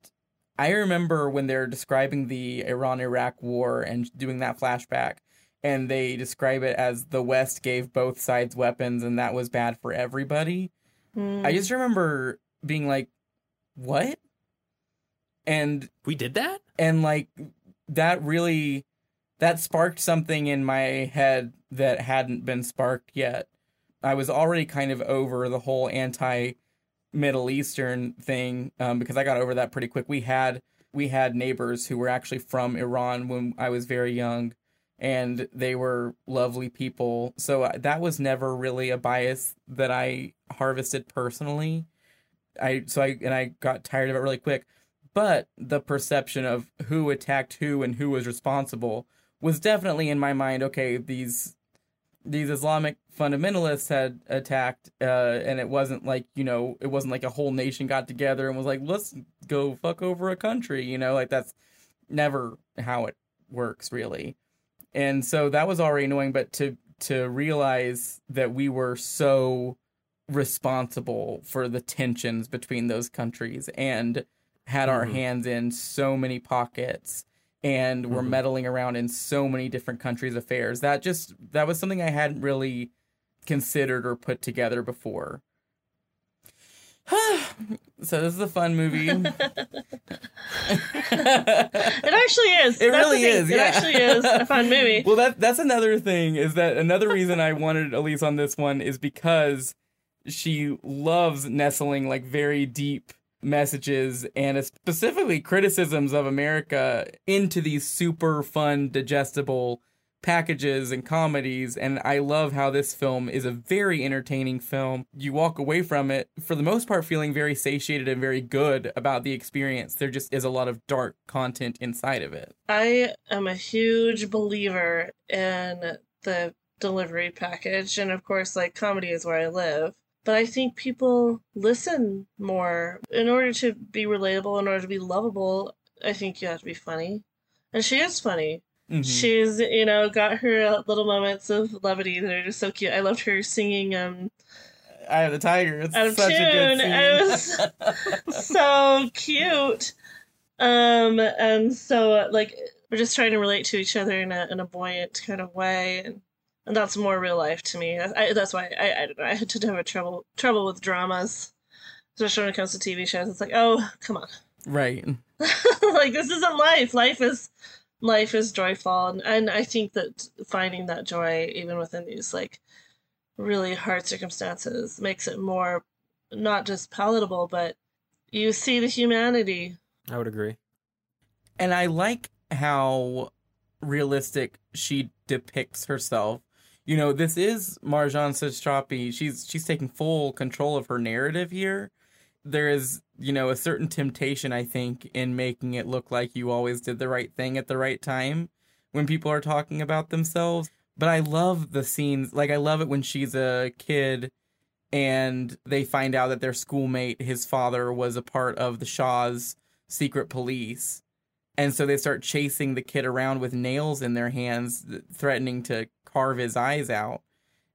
I remember when they're describing the Iran Iraq war and doing that flashback and they describe it as the West gave both sides weapons and that was bad for everybody. Mm. I just remember being like, "What?" And We did that? and like that really that sparked something in my head that hadn't been sparked yet. I was already kind of over the whole anti Middle Eastern thing um, because I got over that pretty quick. We had we had neighbors who were actually from Iran when I was very young, and they were lovely people. So that was never really a bias that I harvested personally. I so I and I got tired of it really quick. But the perception of who attacked who and who was responsible was definitely in my mind. Okay, these these Islamic fundamentalists had attacked, uh, and it wasn't like you know, it wasn't like a whole nation got together and was like, let's go fuck over a country. You know, like that's never how it works, really. And so that was already annoying. But to to realize that we were so responsible for the tensions between those countries and had our Mhm. hands in so many pockets and were Mhm. meddling around in so many different countries' affairs. That just that was something I hadn't really considered or put together before. so this is a fun movie. It actually is. It That's really thing. is, It yeah. actually is a fun movie. Well, that that's another thing is that another reason I wanted Elise on this one is because she loves nestling like very deep messages and specifically criticisms of America into these super fun, digestible packages and comedies. And I love how this film is a very entertaining film. You walk away from it, for the most part, feeling very satiated and very good about the experience. There just is a lot of dark content inside of it. I am a huge believer in the delivery package, and of course, like comedy is where I live. But I think people listen more in order to be relatable, in order to be lovable. I think you have to be funny, and she is funny. Mhm. She's you know got her uh, little moments of levity that are just so cute. I loved her singing um Eye of the Tiger. It's out of such tune. a good It was so cute. Um, and so like we're just trying to relate to each other in a in a buoyant kind of way, and and that's more real life to me. I, I, that's why I I don't know. I tend to have a trouble trouble with dramas, especially when it comes to TV shows. It's like, oh, come on, right. like this isn't life. Life is life is joyful, and, and I think that finding that joy even within these like really hard circumstances makes it more not just palatable, but you see the humanity. I would agree. And I like how realistic she depicts herself. You know, this is Marjane Satrapi. She's she's taking full control of her narrative here. There is, you know, a certain temptation I think in making it look like you always did the right thing at the right time when people are talking about themselves. But I love the scenes. Like I love it when she's a kid and they find out that their schoolmate, his father, was a part of the Shah's secret police. And so they start chasing the kid around with nails in their hands, threatening to carve his eyes out.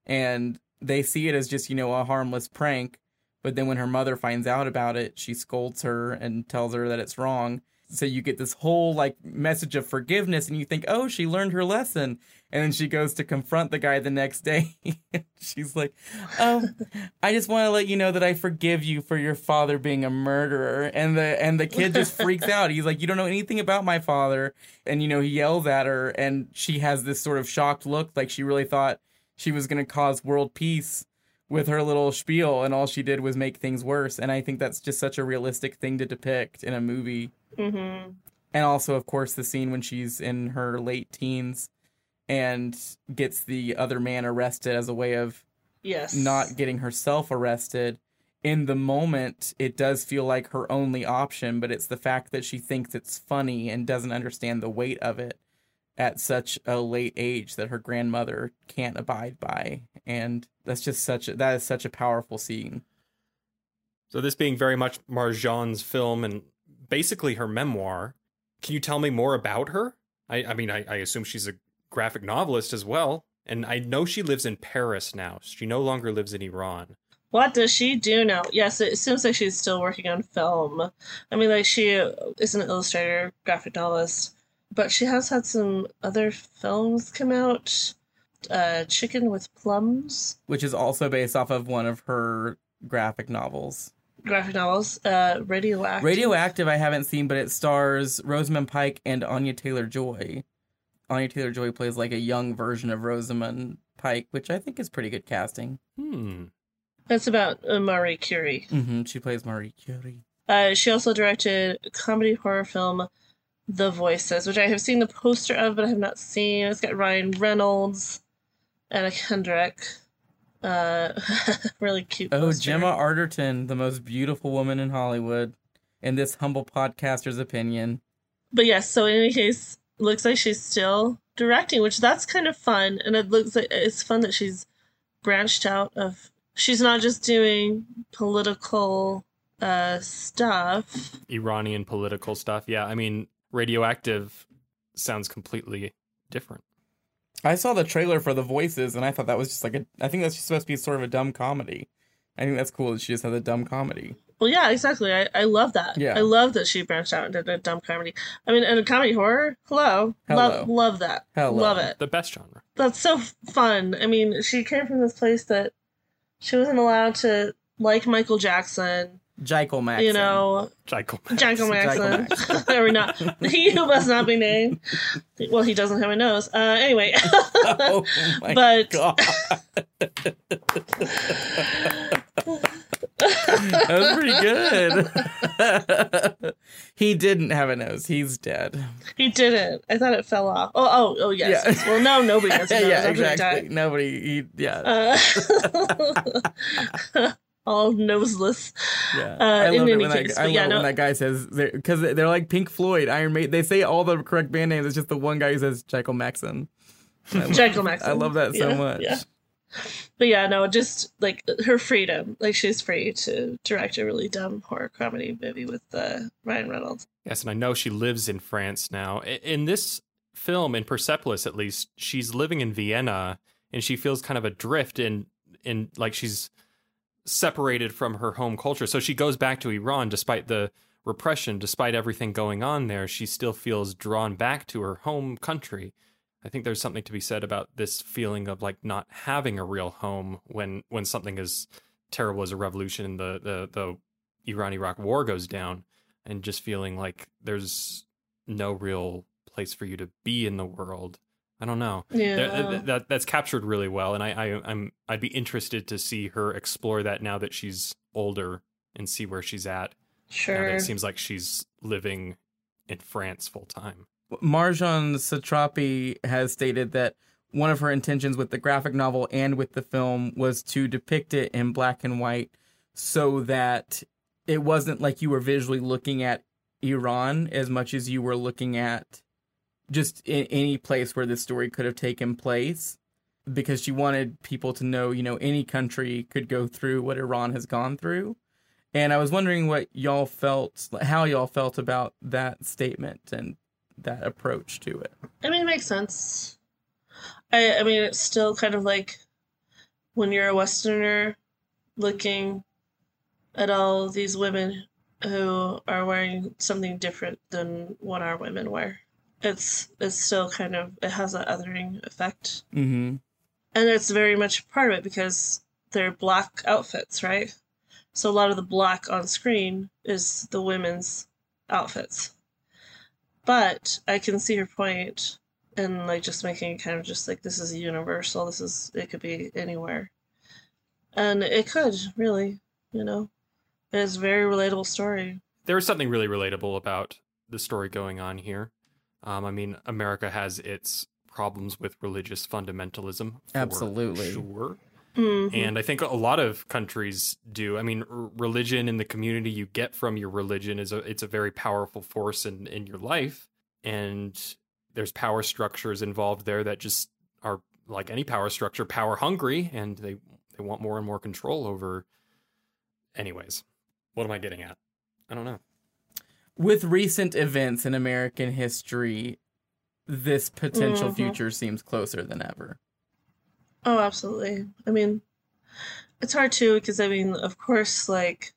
And they see it as just, you know, a harmless prank. But then when her mother finds out about it, she scolds her and tells her that it's wrong. So you get this whole like message of forgiveness, and you think, oh, she learned her lesson. And then she goes to confront the guy the next day. She's like, "Oh, I just want to let you know that I forgive you for your father being a murderer." And the and the kid just freaks out. He's like, "You don't know anything about my father." And you know, he yells at her and she has this sort of shocked look like she really thought she was going to cause world peace with her little spiel and all she did was make things worse. And I think that's just such a realistic thing to depict in a movie. Mm-hmm. And also, of course, the scene when she's in her late teens and gets the other man arrested as a way of Yes. not getting herself arrested. In the moment, it does feel like her only option, but it's the fact that she thinks it's funny and doesn't understand the weight of it at such a late age that her grandmother can't abide by. And that's just such a, that is such a powerful scene. So this being very much Marjane's film and basically her memoir, can you tell me more about her? I, I mean, I, I assume she's a graphic novelist as well, and I know she lives in Paris now. She no longer lives in Iran. What does she do now? Yes, it seems like she's still working on film. I mean, like she is an illustrator, graphic novelist, but she has had some other films come out. Uh, Chicken with Plums. which is also based off of one of her graphic novels. Graphic novels. Uh, Radioactive. Radioactive, I haven't seen, but it stars Rosamund Pike and Anya Taylor Joy. Anya Taylor Joy plays like a young version of Rosamund Pike, which I think is pretty good casting. Hmm. That's about uh, Marie Curie. hmm She plays Marie Curie. Uh, she also directed a comedy horror film, The Voices, which I have seen the poster of, but I have not seen. It's got Ryan Reynolds, Anna Kendrick. Uh, really cute. Oh, poster. Gemma Arterton, the most beautiful woman in Hollywood, in this humble podcaster's opinion. But yes, so in any case, looks like she's still directing, which that's kind of fun, and it looks like it's fun that she's branched out of. She's not just doing political uh stuff. Iranian political stuff. Yeah, I mean, radioactive sounds completely different. I saw the trailer for The Voices, and I thought that was just like a. I think that's just supposed to be sort of a dumb comedy. I think that's cool that she just has a dumb comedy. Well, yeah, exactly. I, I love that. Yeah. I love that she branched out and did a dumb comedy. I mean, and a comedy horror. Hello, Hello. love love that. Hello. Love it. The best genre. That's so fun. I mean, she came from this place that she wasn't allowed to like Michael Jackson. Jekyll Maxon. You know, Jackal. Jackal Jackal Maxon. there we not. He who must not be named. Well, he doesn't have a nose. Uh, anyway, oh my but god. that was pretty good. he didn't have a nose. He's dead. he didn't. I thought it fell off. Oh, oh, oh, yes. Yeah. yes. Well, no, nobody has a nose. yeah, exactly. Nobody. He, yeah. Uh, all noseless. yeah. uh, I in love it any when case, that, I but yeah, love it when that guy says because they're, they're like Pink Floyd, Iron Maiden. They say all the correct band names. It's just the one guy who says Jekyll Maxon. I love- Jekyll Maxon. I love that so Yeah, much. Yeah. But yeah, no, just like her freedom. Like she's free to direct a really dumb horror comedy movie with uh, Ryan Reynolds. Yes, and I know she lives in France now. In this film, in Persepolis at least, she's living in Vienna and she feels kind of adrift in in like she's separated from her home culture. So she goes back to Iran despite the repression, despite everything going on there, she still feels drawn back to her home country. I think there's something to be said about this feeling of like not having a real home when when something as terrible as a revolution and the the the Iran Iraq war goes down and just feeling like there's no real place for you to be in the world. I don't know. Uh, yeah. That, that that's captured really well, and I, I I'm I'd be interested to see her explore that now that she's older and see where she's at. Sure. it seems like she's living in France full time. Marjane Satrapi has stated that one of her intentions with the graphic novel and with the film was to depict it in black and white so that it wasn't like you were visually looking at Iran as much as you were looking at just in any place where this story could have taken place because she wanted people to know, you know, any country could go through what Iran has gone through. And I was wondering what y'all felt, how y'all felt about that statement and that approach to it. I mean, it makes sense. I I mean, it's still kind of like when you're a Westerner looking at all these women who are wearing something different than what our women wear. It's it's still kind of it has that othering effect, Mm-hmm. and it's very much part of it because they're black outfits, right? So a lot of the black on screen is the women's outfits. But I can see her point and like just making it kind of just like this is universal. This is it could be anywhere, and it could really, you know, it's a very relatable story. There is something really relatable about the story going on here. Um, I mean, America has its problems with religious fundamentalism. for Absolutely. Sure. Mhm. And I think a lot of countries do. I mean, r- religion and the community you get from your religion is a it's a very powerful force in in your life, and there's power structures involved there that just are like any power structure, power hungry, and they they want more and more control over. Anyways, what am I getting at? I don't know. With recent events in American history, this potential Mhm. future seems closer than ever. Oh, absolutely. I mean, it's hard too because I mean, of course, like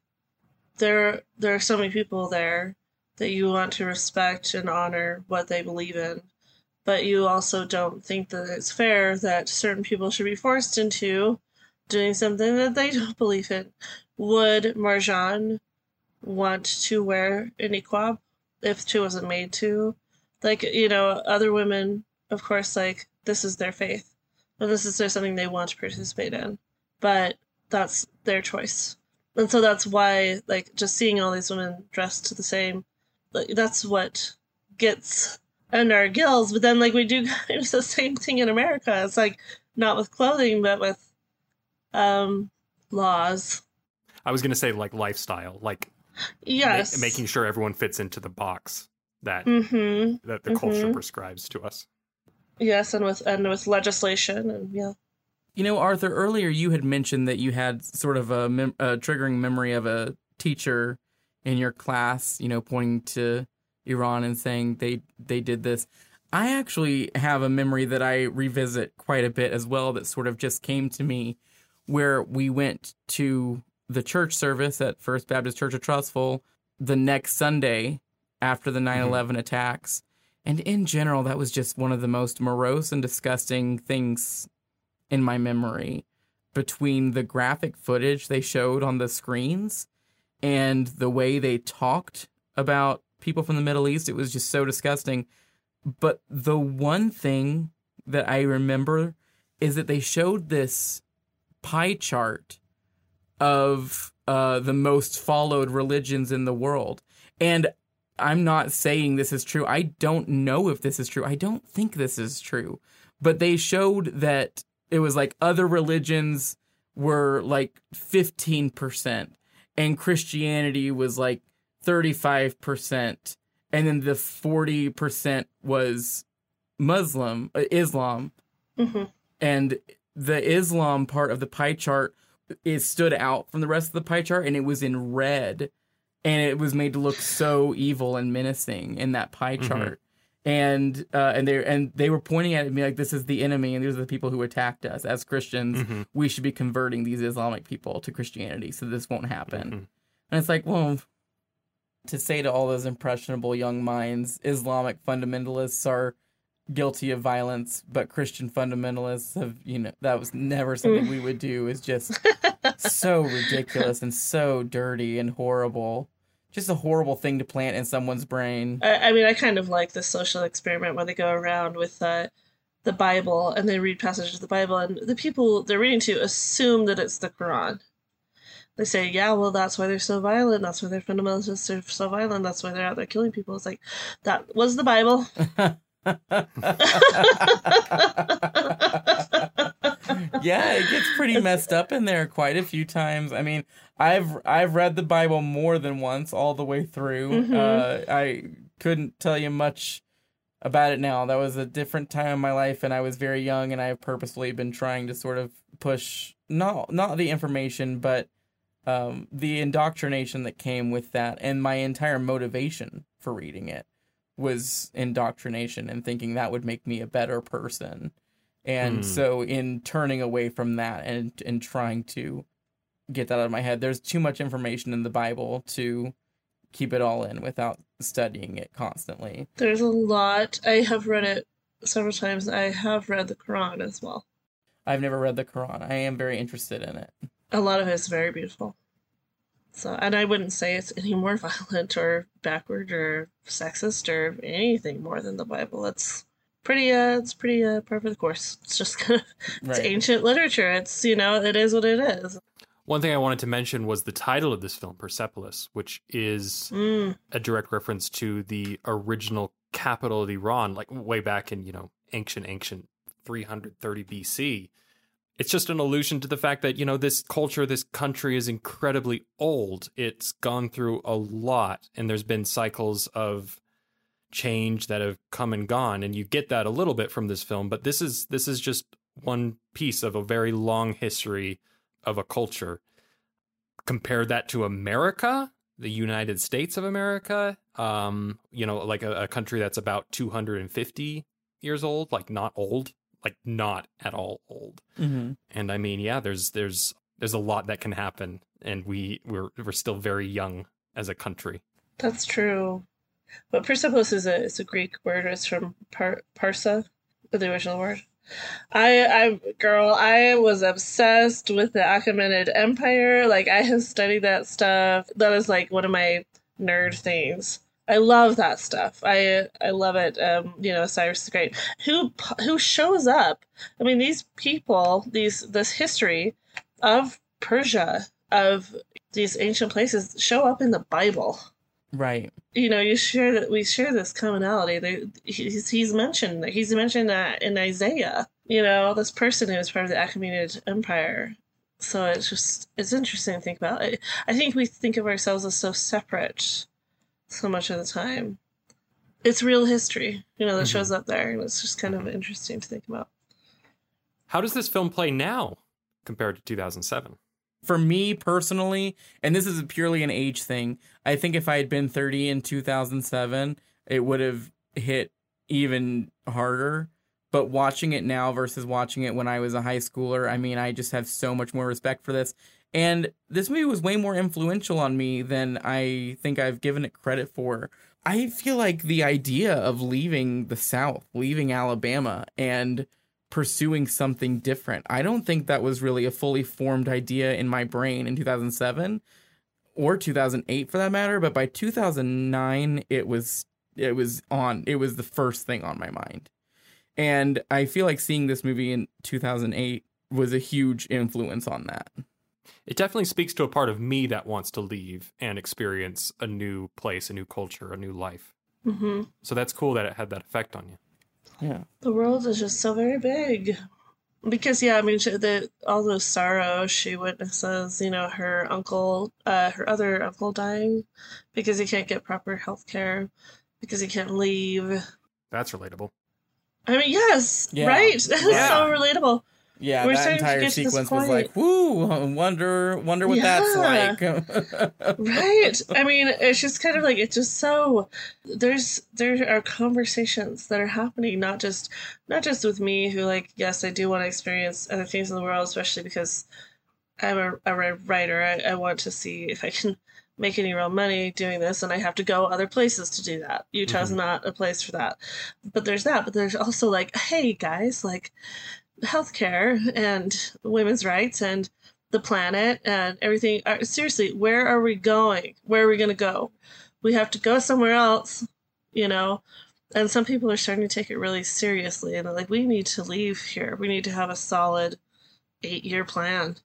there there are so many people there that you want to respect and honor what they believe in, but you also don't think that it's fair that certain people should be forced into doing something that they don't believe in, would Marjane want to wear a niqab if she wasn't made to? Like, you know, other women, of course, like, this is their faith. And this is their something they want to participate in. But that's their choice. And so that's why, like, just seeing all these women dressed to the same, like, that's what gets under our gills. But then, like, we do kind of the same thing in America. It's like, not with clothing, but with um, laws. I was going to say, like, lifestyle, like, Yes. ma- making sure everyone fits into the box that hmm that the culture Mhm. prescribes to us. Yes, and with and with legislation and yeah. You know, Arthur, earlier you had mentioned that you had sort of a, mem- a triggering memory of a teacher in your class, you know, pointing to Iran and saying they they did this. I actually have a memory that I revisit quite a bit as well that sort of just came to me where we went to the church service at First Baptist Church of Trussville the next Sunday after the 9 mm-hmm. 11 attacks. And in general, that was just one of the most morose and disgusting things in my memory between the graphic footage they showed on the screens and the way they talked about people from the Middle East. It was just so disgusting. But the one thing that I remember is that they showed this pie chart of uh, the most followed religions in the world. And I'm not saying this is true. I don't know if this is true. I don't think this is true. But they showed that it was like other religions were like 15% and Christianity was like 35% and then the 40% was Muslim uh, Islam hmm and the Islam part of the pie chart it stood out from the rest of the pie chart and it was in red and it was made to look so evil and menacing in that pie Mhm. chart and uh, and they and they were pointing at me like this is the enemy and these are the people who attacked us as Christians Mhm. we should be converting these Islamic people to Christianity so this won't happen Mhm. and it's like well to say to all those impressionable young minds Islamic fundamentalists are guilty of violence, but Christian fundamentalists have, you know, that was never something we would do is just so ridiculous and so dirty and horrible. Just a horrible thing to plant in someone's brain. I, I mean, I kind of like the social experiment where they go around with uh, the Bible and they read passages of the Bible, and the people they're reading to assume that it's the Quran. They say, "Yeah, well, that's why they're so violent. That's why they're fundamentalists are so violent. That's why they're out there killing people." It's like that was the Bible. yeah, it gets pretty messed up in there quite a few times. I mean, I've I've read the Bible more than once all the way through. Mhm. Uh, I couldn't tell you much about it now. That was a different time in my life, and I was very young, and I have purposefully been trying to sort of push not not the information, but um, the indoctrination that came with that, and my entire motivation for reading it was indoctrination and thinking that would make me a better person. And Hmm. so in turning away from that and and trying to get that out of my head, there's too much information in the Bible to keep it all in without studying it constantly. There's a lot. I have read it several times. I have read the Quran as well. I've never read the Quran. I am very interested in it. A lot of it is very beautiful. So, and I wouldn't say it's any more violent or backward or sexist or anything more than the Bible. It's pretty, uh, it's pretty, uh, par for the course. It's just kind of, it's Right. ancient literature. It's, you know, it is what it is. One thing I wanted to mention was the title of this film, Persepolis, which is Mm, a direct reference to the original capital of Iran, like way back in, you know, ancient, ancient 330 BC. It's just an allusion to the fact that, you know, this culture, this country is incredibly old. It's gone through a lot, and there's been cycles of change that have come and gone. And you get that a little bit from this film, but this is this is just one piece of a very long history of a culture. Compare that to America, the United States of America, um, you know, like a, a country that's about 250 years old, like not old, like not at all old. hmm And I mean, yeah, there's there's there's a lot that can happen, and we we're we're still very young as a country. that's true. But Persepolis is a, it's a Greek word. It's from par, parsa, the original word. I, I, girl, I was obsessed with the Achaemenid Empire. Like, I have studied that stuff. That is like one of my nerd things. I love that stuff. I I love it. Um, you know, Cyrus is great. Who who shows up? I mean, these people, these this history of Persia, of these ancient places, show up in the Bible. Right. You know, you share that we share this commonality. They, he's he's mentioned he's mentioned that in Isaiah. You know, this person who was part of the Achaemenid Empire. So it's just it's interesting to think about. I, I think we think of ourselves as so separate so much of the time. It's real history, you know, that mm-hmm. shows up there, and it's just kind of interesting to think about. How does this film play now compared to 2007? For me personally, and this is purely an age thing, I think if I had been 30 in 2007, it would have hit even harder. But watching it now versus watching it when I was a high schooler, I mean, I just have so much more respect for this. And this movie was way more influential on me than I think I've given it credit for. I feel like the idea of leaving the South, leaving Alabama, and pursuing something different, I don't think that was really a fully formed idea in my brain in 2007 or 2008 for that matter. But by 2009, it was it was on. It was the first thing on my mind, and I feel like seeing this movie in 2008 was a huge influence on that it definitely speaks to a part of me that wants to leave and experience a new place, a new culture, a new life. Mm-hmm. So that's cool that it had that effect on you. Yeah, the world is just so very big. Because yeah, I mean, she, the all the sorrow she witnesses, you know, her uncle, uh, her other uncle dying because he can't get proper health care, because he can't leave. That's relatable. I mean, yes, yeah. right. Yeah. so relatable. Yeah, We're that entire sequence was like, "Woo, Wonder, wonder what yeah. that's like." right. I mean, it's just kind of like it's just so. There's there are conversations that are happening, not just not just with me, who like, yes, I do want to experience other things in the world, especially because I'm a, a writer. I, I want to see if I can make any real money doing this, and I have to go other places to do that. Utah's mm-hmm. not a place for that. But there's that. But there's also like, hey guys, like healthcare and women's rights and the planet and everything. Uh, seriously, where are we going? Where are we going to go? We have to go somewhere else, you know. And some people are starting to take it really seriously, and they're like, "We need to leave here. We need to have a solid eight-year plan."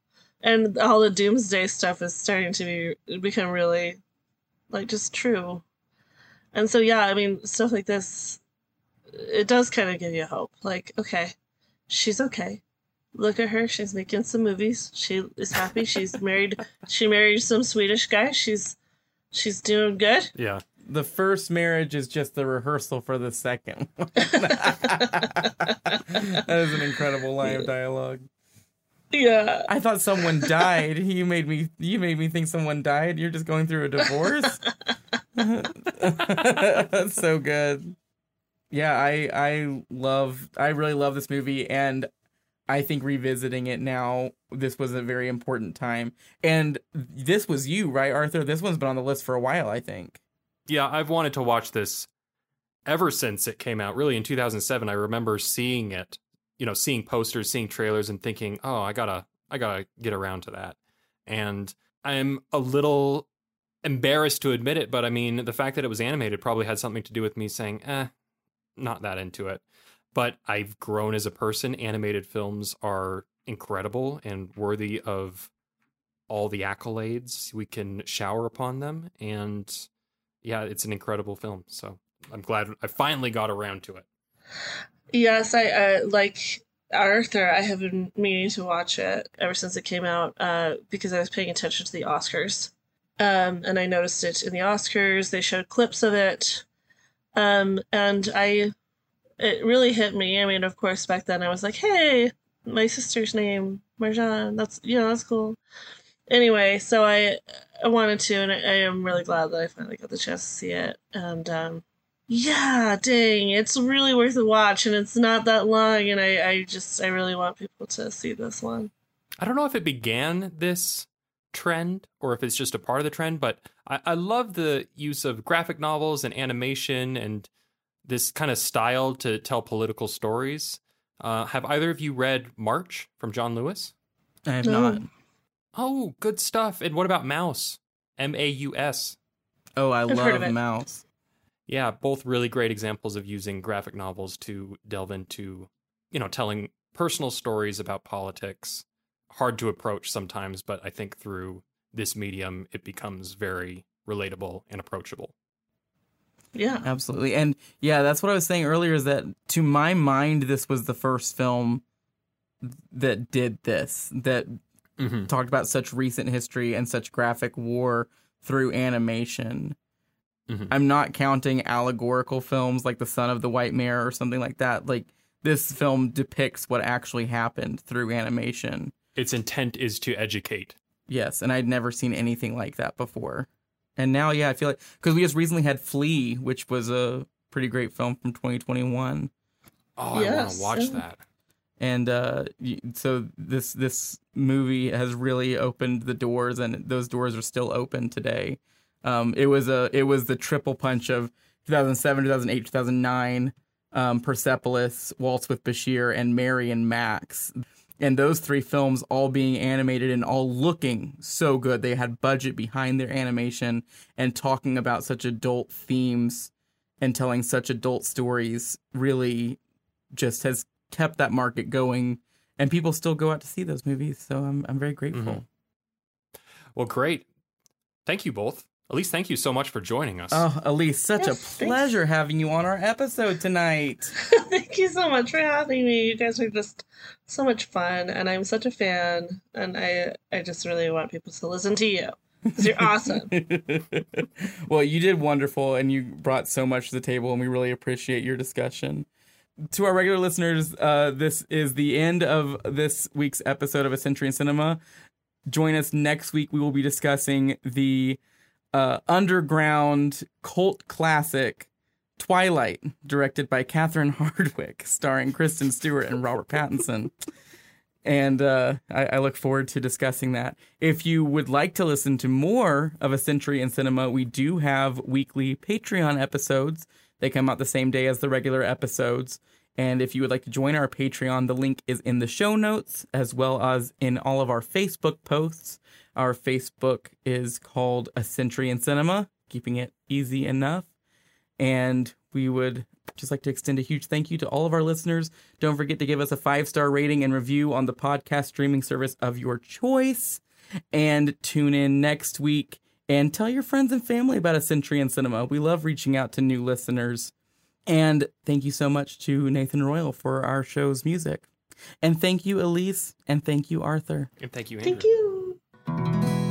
And all the doomsday stuff is starting to be become really, like, just true. And so, yeah, I mean, stuff like this, it does kind of give you hope. Like, okay, she's okay. Look at her. She's making some movies. She is happy. She's married. She married some Swedish guy. She's she's doing good. Yeah. The first marriage is just the rehearsal for the second. that is an incredible line of dialogue. Yeah. I thought someone died. You made me you made me think someone died. You're just going through a divorce. That's so good yeah, I I love I really love this movie and I think revisiting it now, this was a very important time. And this was you, right, Arthur? This one's been on the list for a while, I think. Yeah, I've wanted to watch this ever since it came out. Really, in 2007, I remember seeing it, you know, seeing posters, seeing trailers, and thinking, "Oh, I gotta, I gotta get around to that." And I'm a little embarrassed to admit it, but I mean, the fact that it was animated probably had something to do with me saying, "Eh, not that into it. But I've grown as a person. Animated films are incredible and worthy of all the accolades we can shower upon them. And yeah, it's an incredible film. So I'm glad I finally got around to it. Yes, I uh, like Arthur. I have been meaning to watch it ever since it came out uh, because I was paying attention to the Oscars. Um, and I noticed it in the Oscars. They showed clips of it. Um, and I, it really hit me. I mean, of course, back then I was like, hey, my sister's name, Marjan. That's, you know, that's cool. Anyway, so I, I wanted to, and I, I am really glad that I finally got the chance to see it. And, um, yeah, dang, it's really worth a watch, and it's not that long, and I, I just, I really want people to see this one. I don't know if it began this trend or if it's just a part of the trend, but I, I love the use of graphic novels and animation and this kind of style to tell political stories. Uh, have either of you read March from John Lewis? I have No. not. Oh, good stuff. And what about Maus? M A U S. Oh, I heard love. Maus. Yeah, both really great examples of using graphic novels to delve into, you know, telling personal stories about politics. Hard to approach sometimes, but I think through this medium, it becomes very relatable and approachable. Yeah. Absolutely. And yeah, that's what I was saying earlier is that to my mind, this was the first film that did this, that Mm-hmm. talked about such recent history and such graphic war through animation. Mhm. I'm not counting allegorical films like The Son of the White Mare or something like that. Like this film depicts what actually happened through animation. Its intent is to educate. Yes, and I'd never seen anything like that before. And now, yeah, I feel like because we just recently had Flee, which was a pretty great film from 2021. Oh, I want to watch that. and uh so this this movie has really opened the doors and those doors are still open today um it was a it was the triple punch of 2007 2008 2009 um persepolis waltz with bashir and mary and max and those three films all being animated and all looking so good they had budget behind their animation and talking about such adult themes and telling such adult stories really just has kept that market going and people still go out to see those movies so i'm i'm very grateful Mhm. Well, great. Thank you both. Elise thank you so much for joining us. oh elise such Yes, a thanks. pleasure having you on our episode tonight Thank you so much for having me. You guys are just so much fun, and I'm such a fan. And I, I just really want people to listen to you because you're awesome. well you did wonderful and you brought so much to the table and we really appreciate your discussion to our regular listeners uh, this is the end of this week's episode of a century in cinema join us next week we will be discussing the uh, underground cult classic Twilight, directed by Catherine Hardwicke, starring Kristen Stewart and Robert Pattinson. And uh, I, I look forward to discussing that. If you would like to listen to more of A Century in Cinema, we do have weekly Patreon episodes. They come out the same day as the regular episodes. And if you would like to join our Patreon, the link is in the show notes as well as in all of our Facebook posts. Our Facebook is called A Century in Cinema, keeping it easy enough. And we would just like to extend a huge thank you to all of our listeners. Don't forget to give us a five star rating and review on the podcast streaming service of your choice. And tune in next week and tell your friends and family about A Century in Cinema. We love reaching out to new listeners. And thank you so much to Nathan Royal for our show's music. And thank you, Elise. And thank you, Arthur. and thank you, Andrew. Thank you.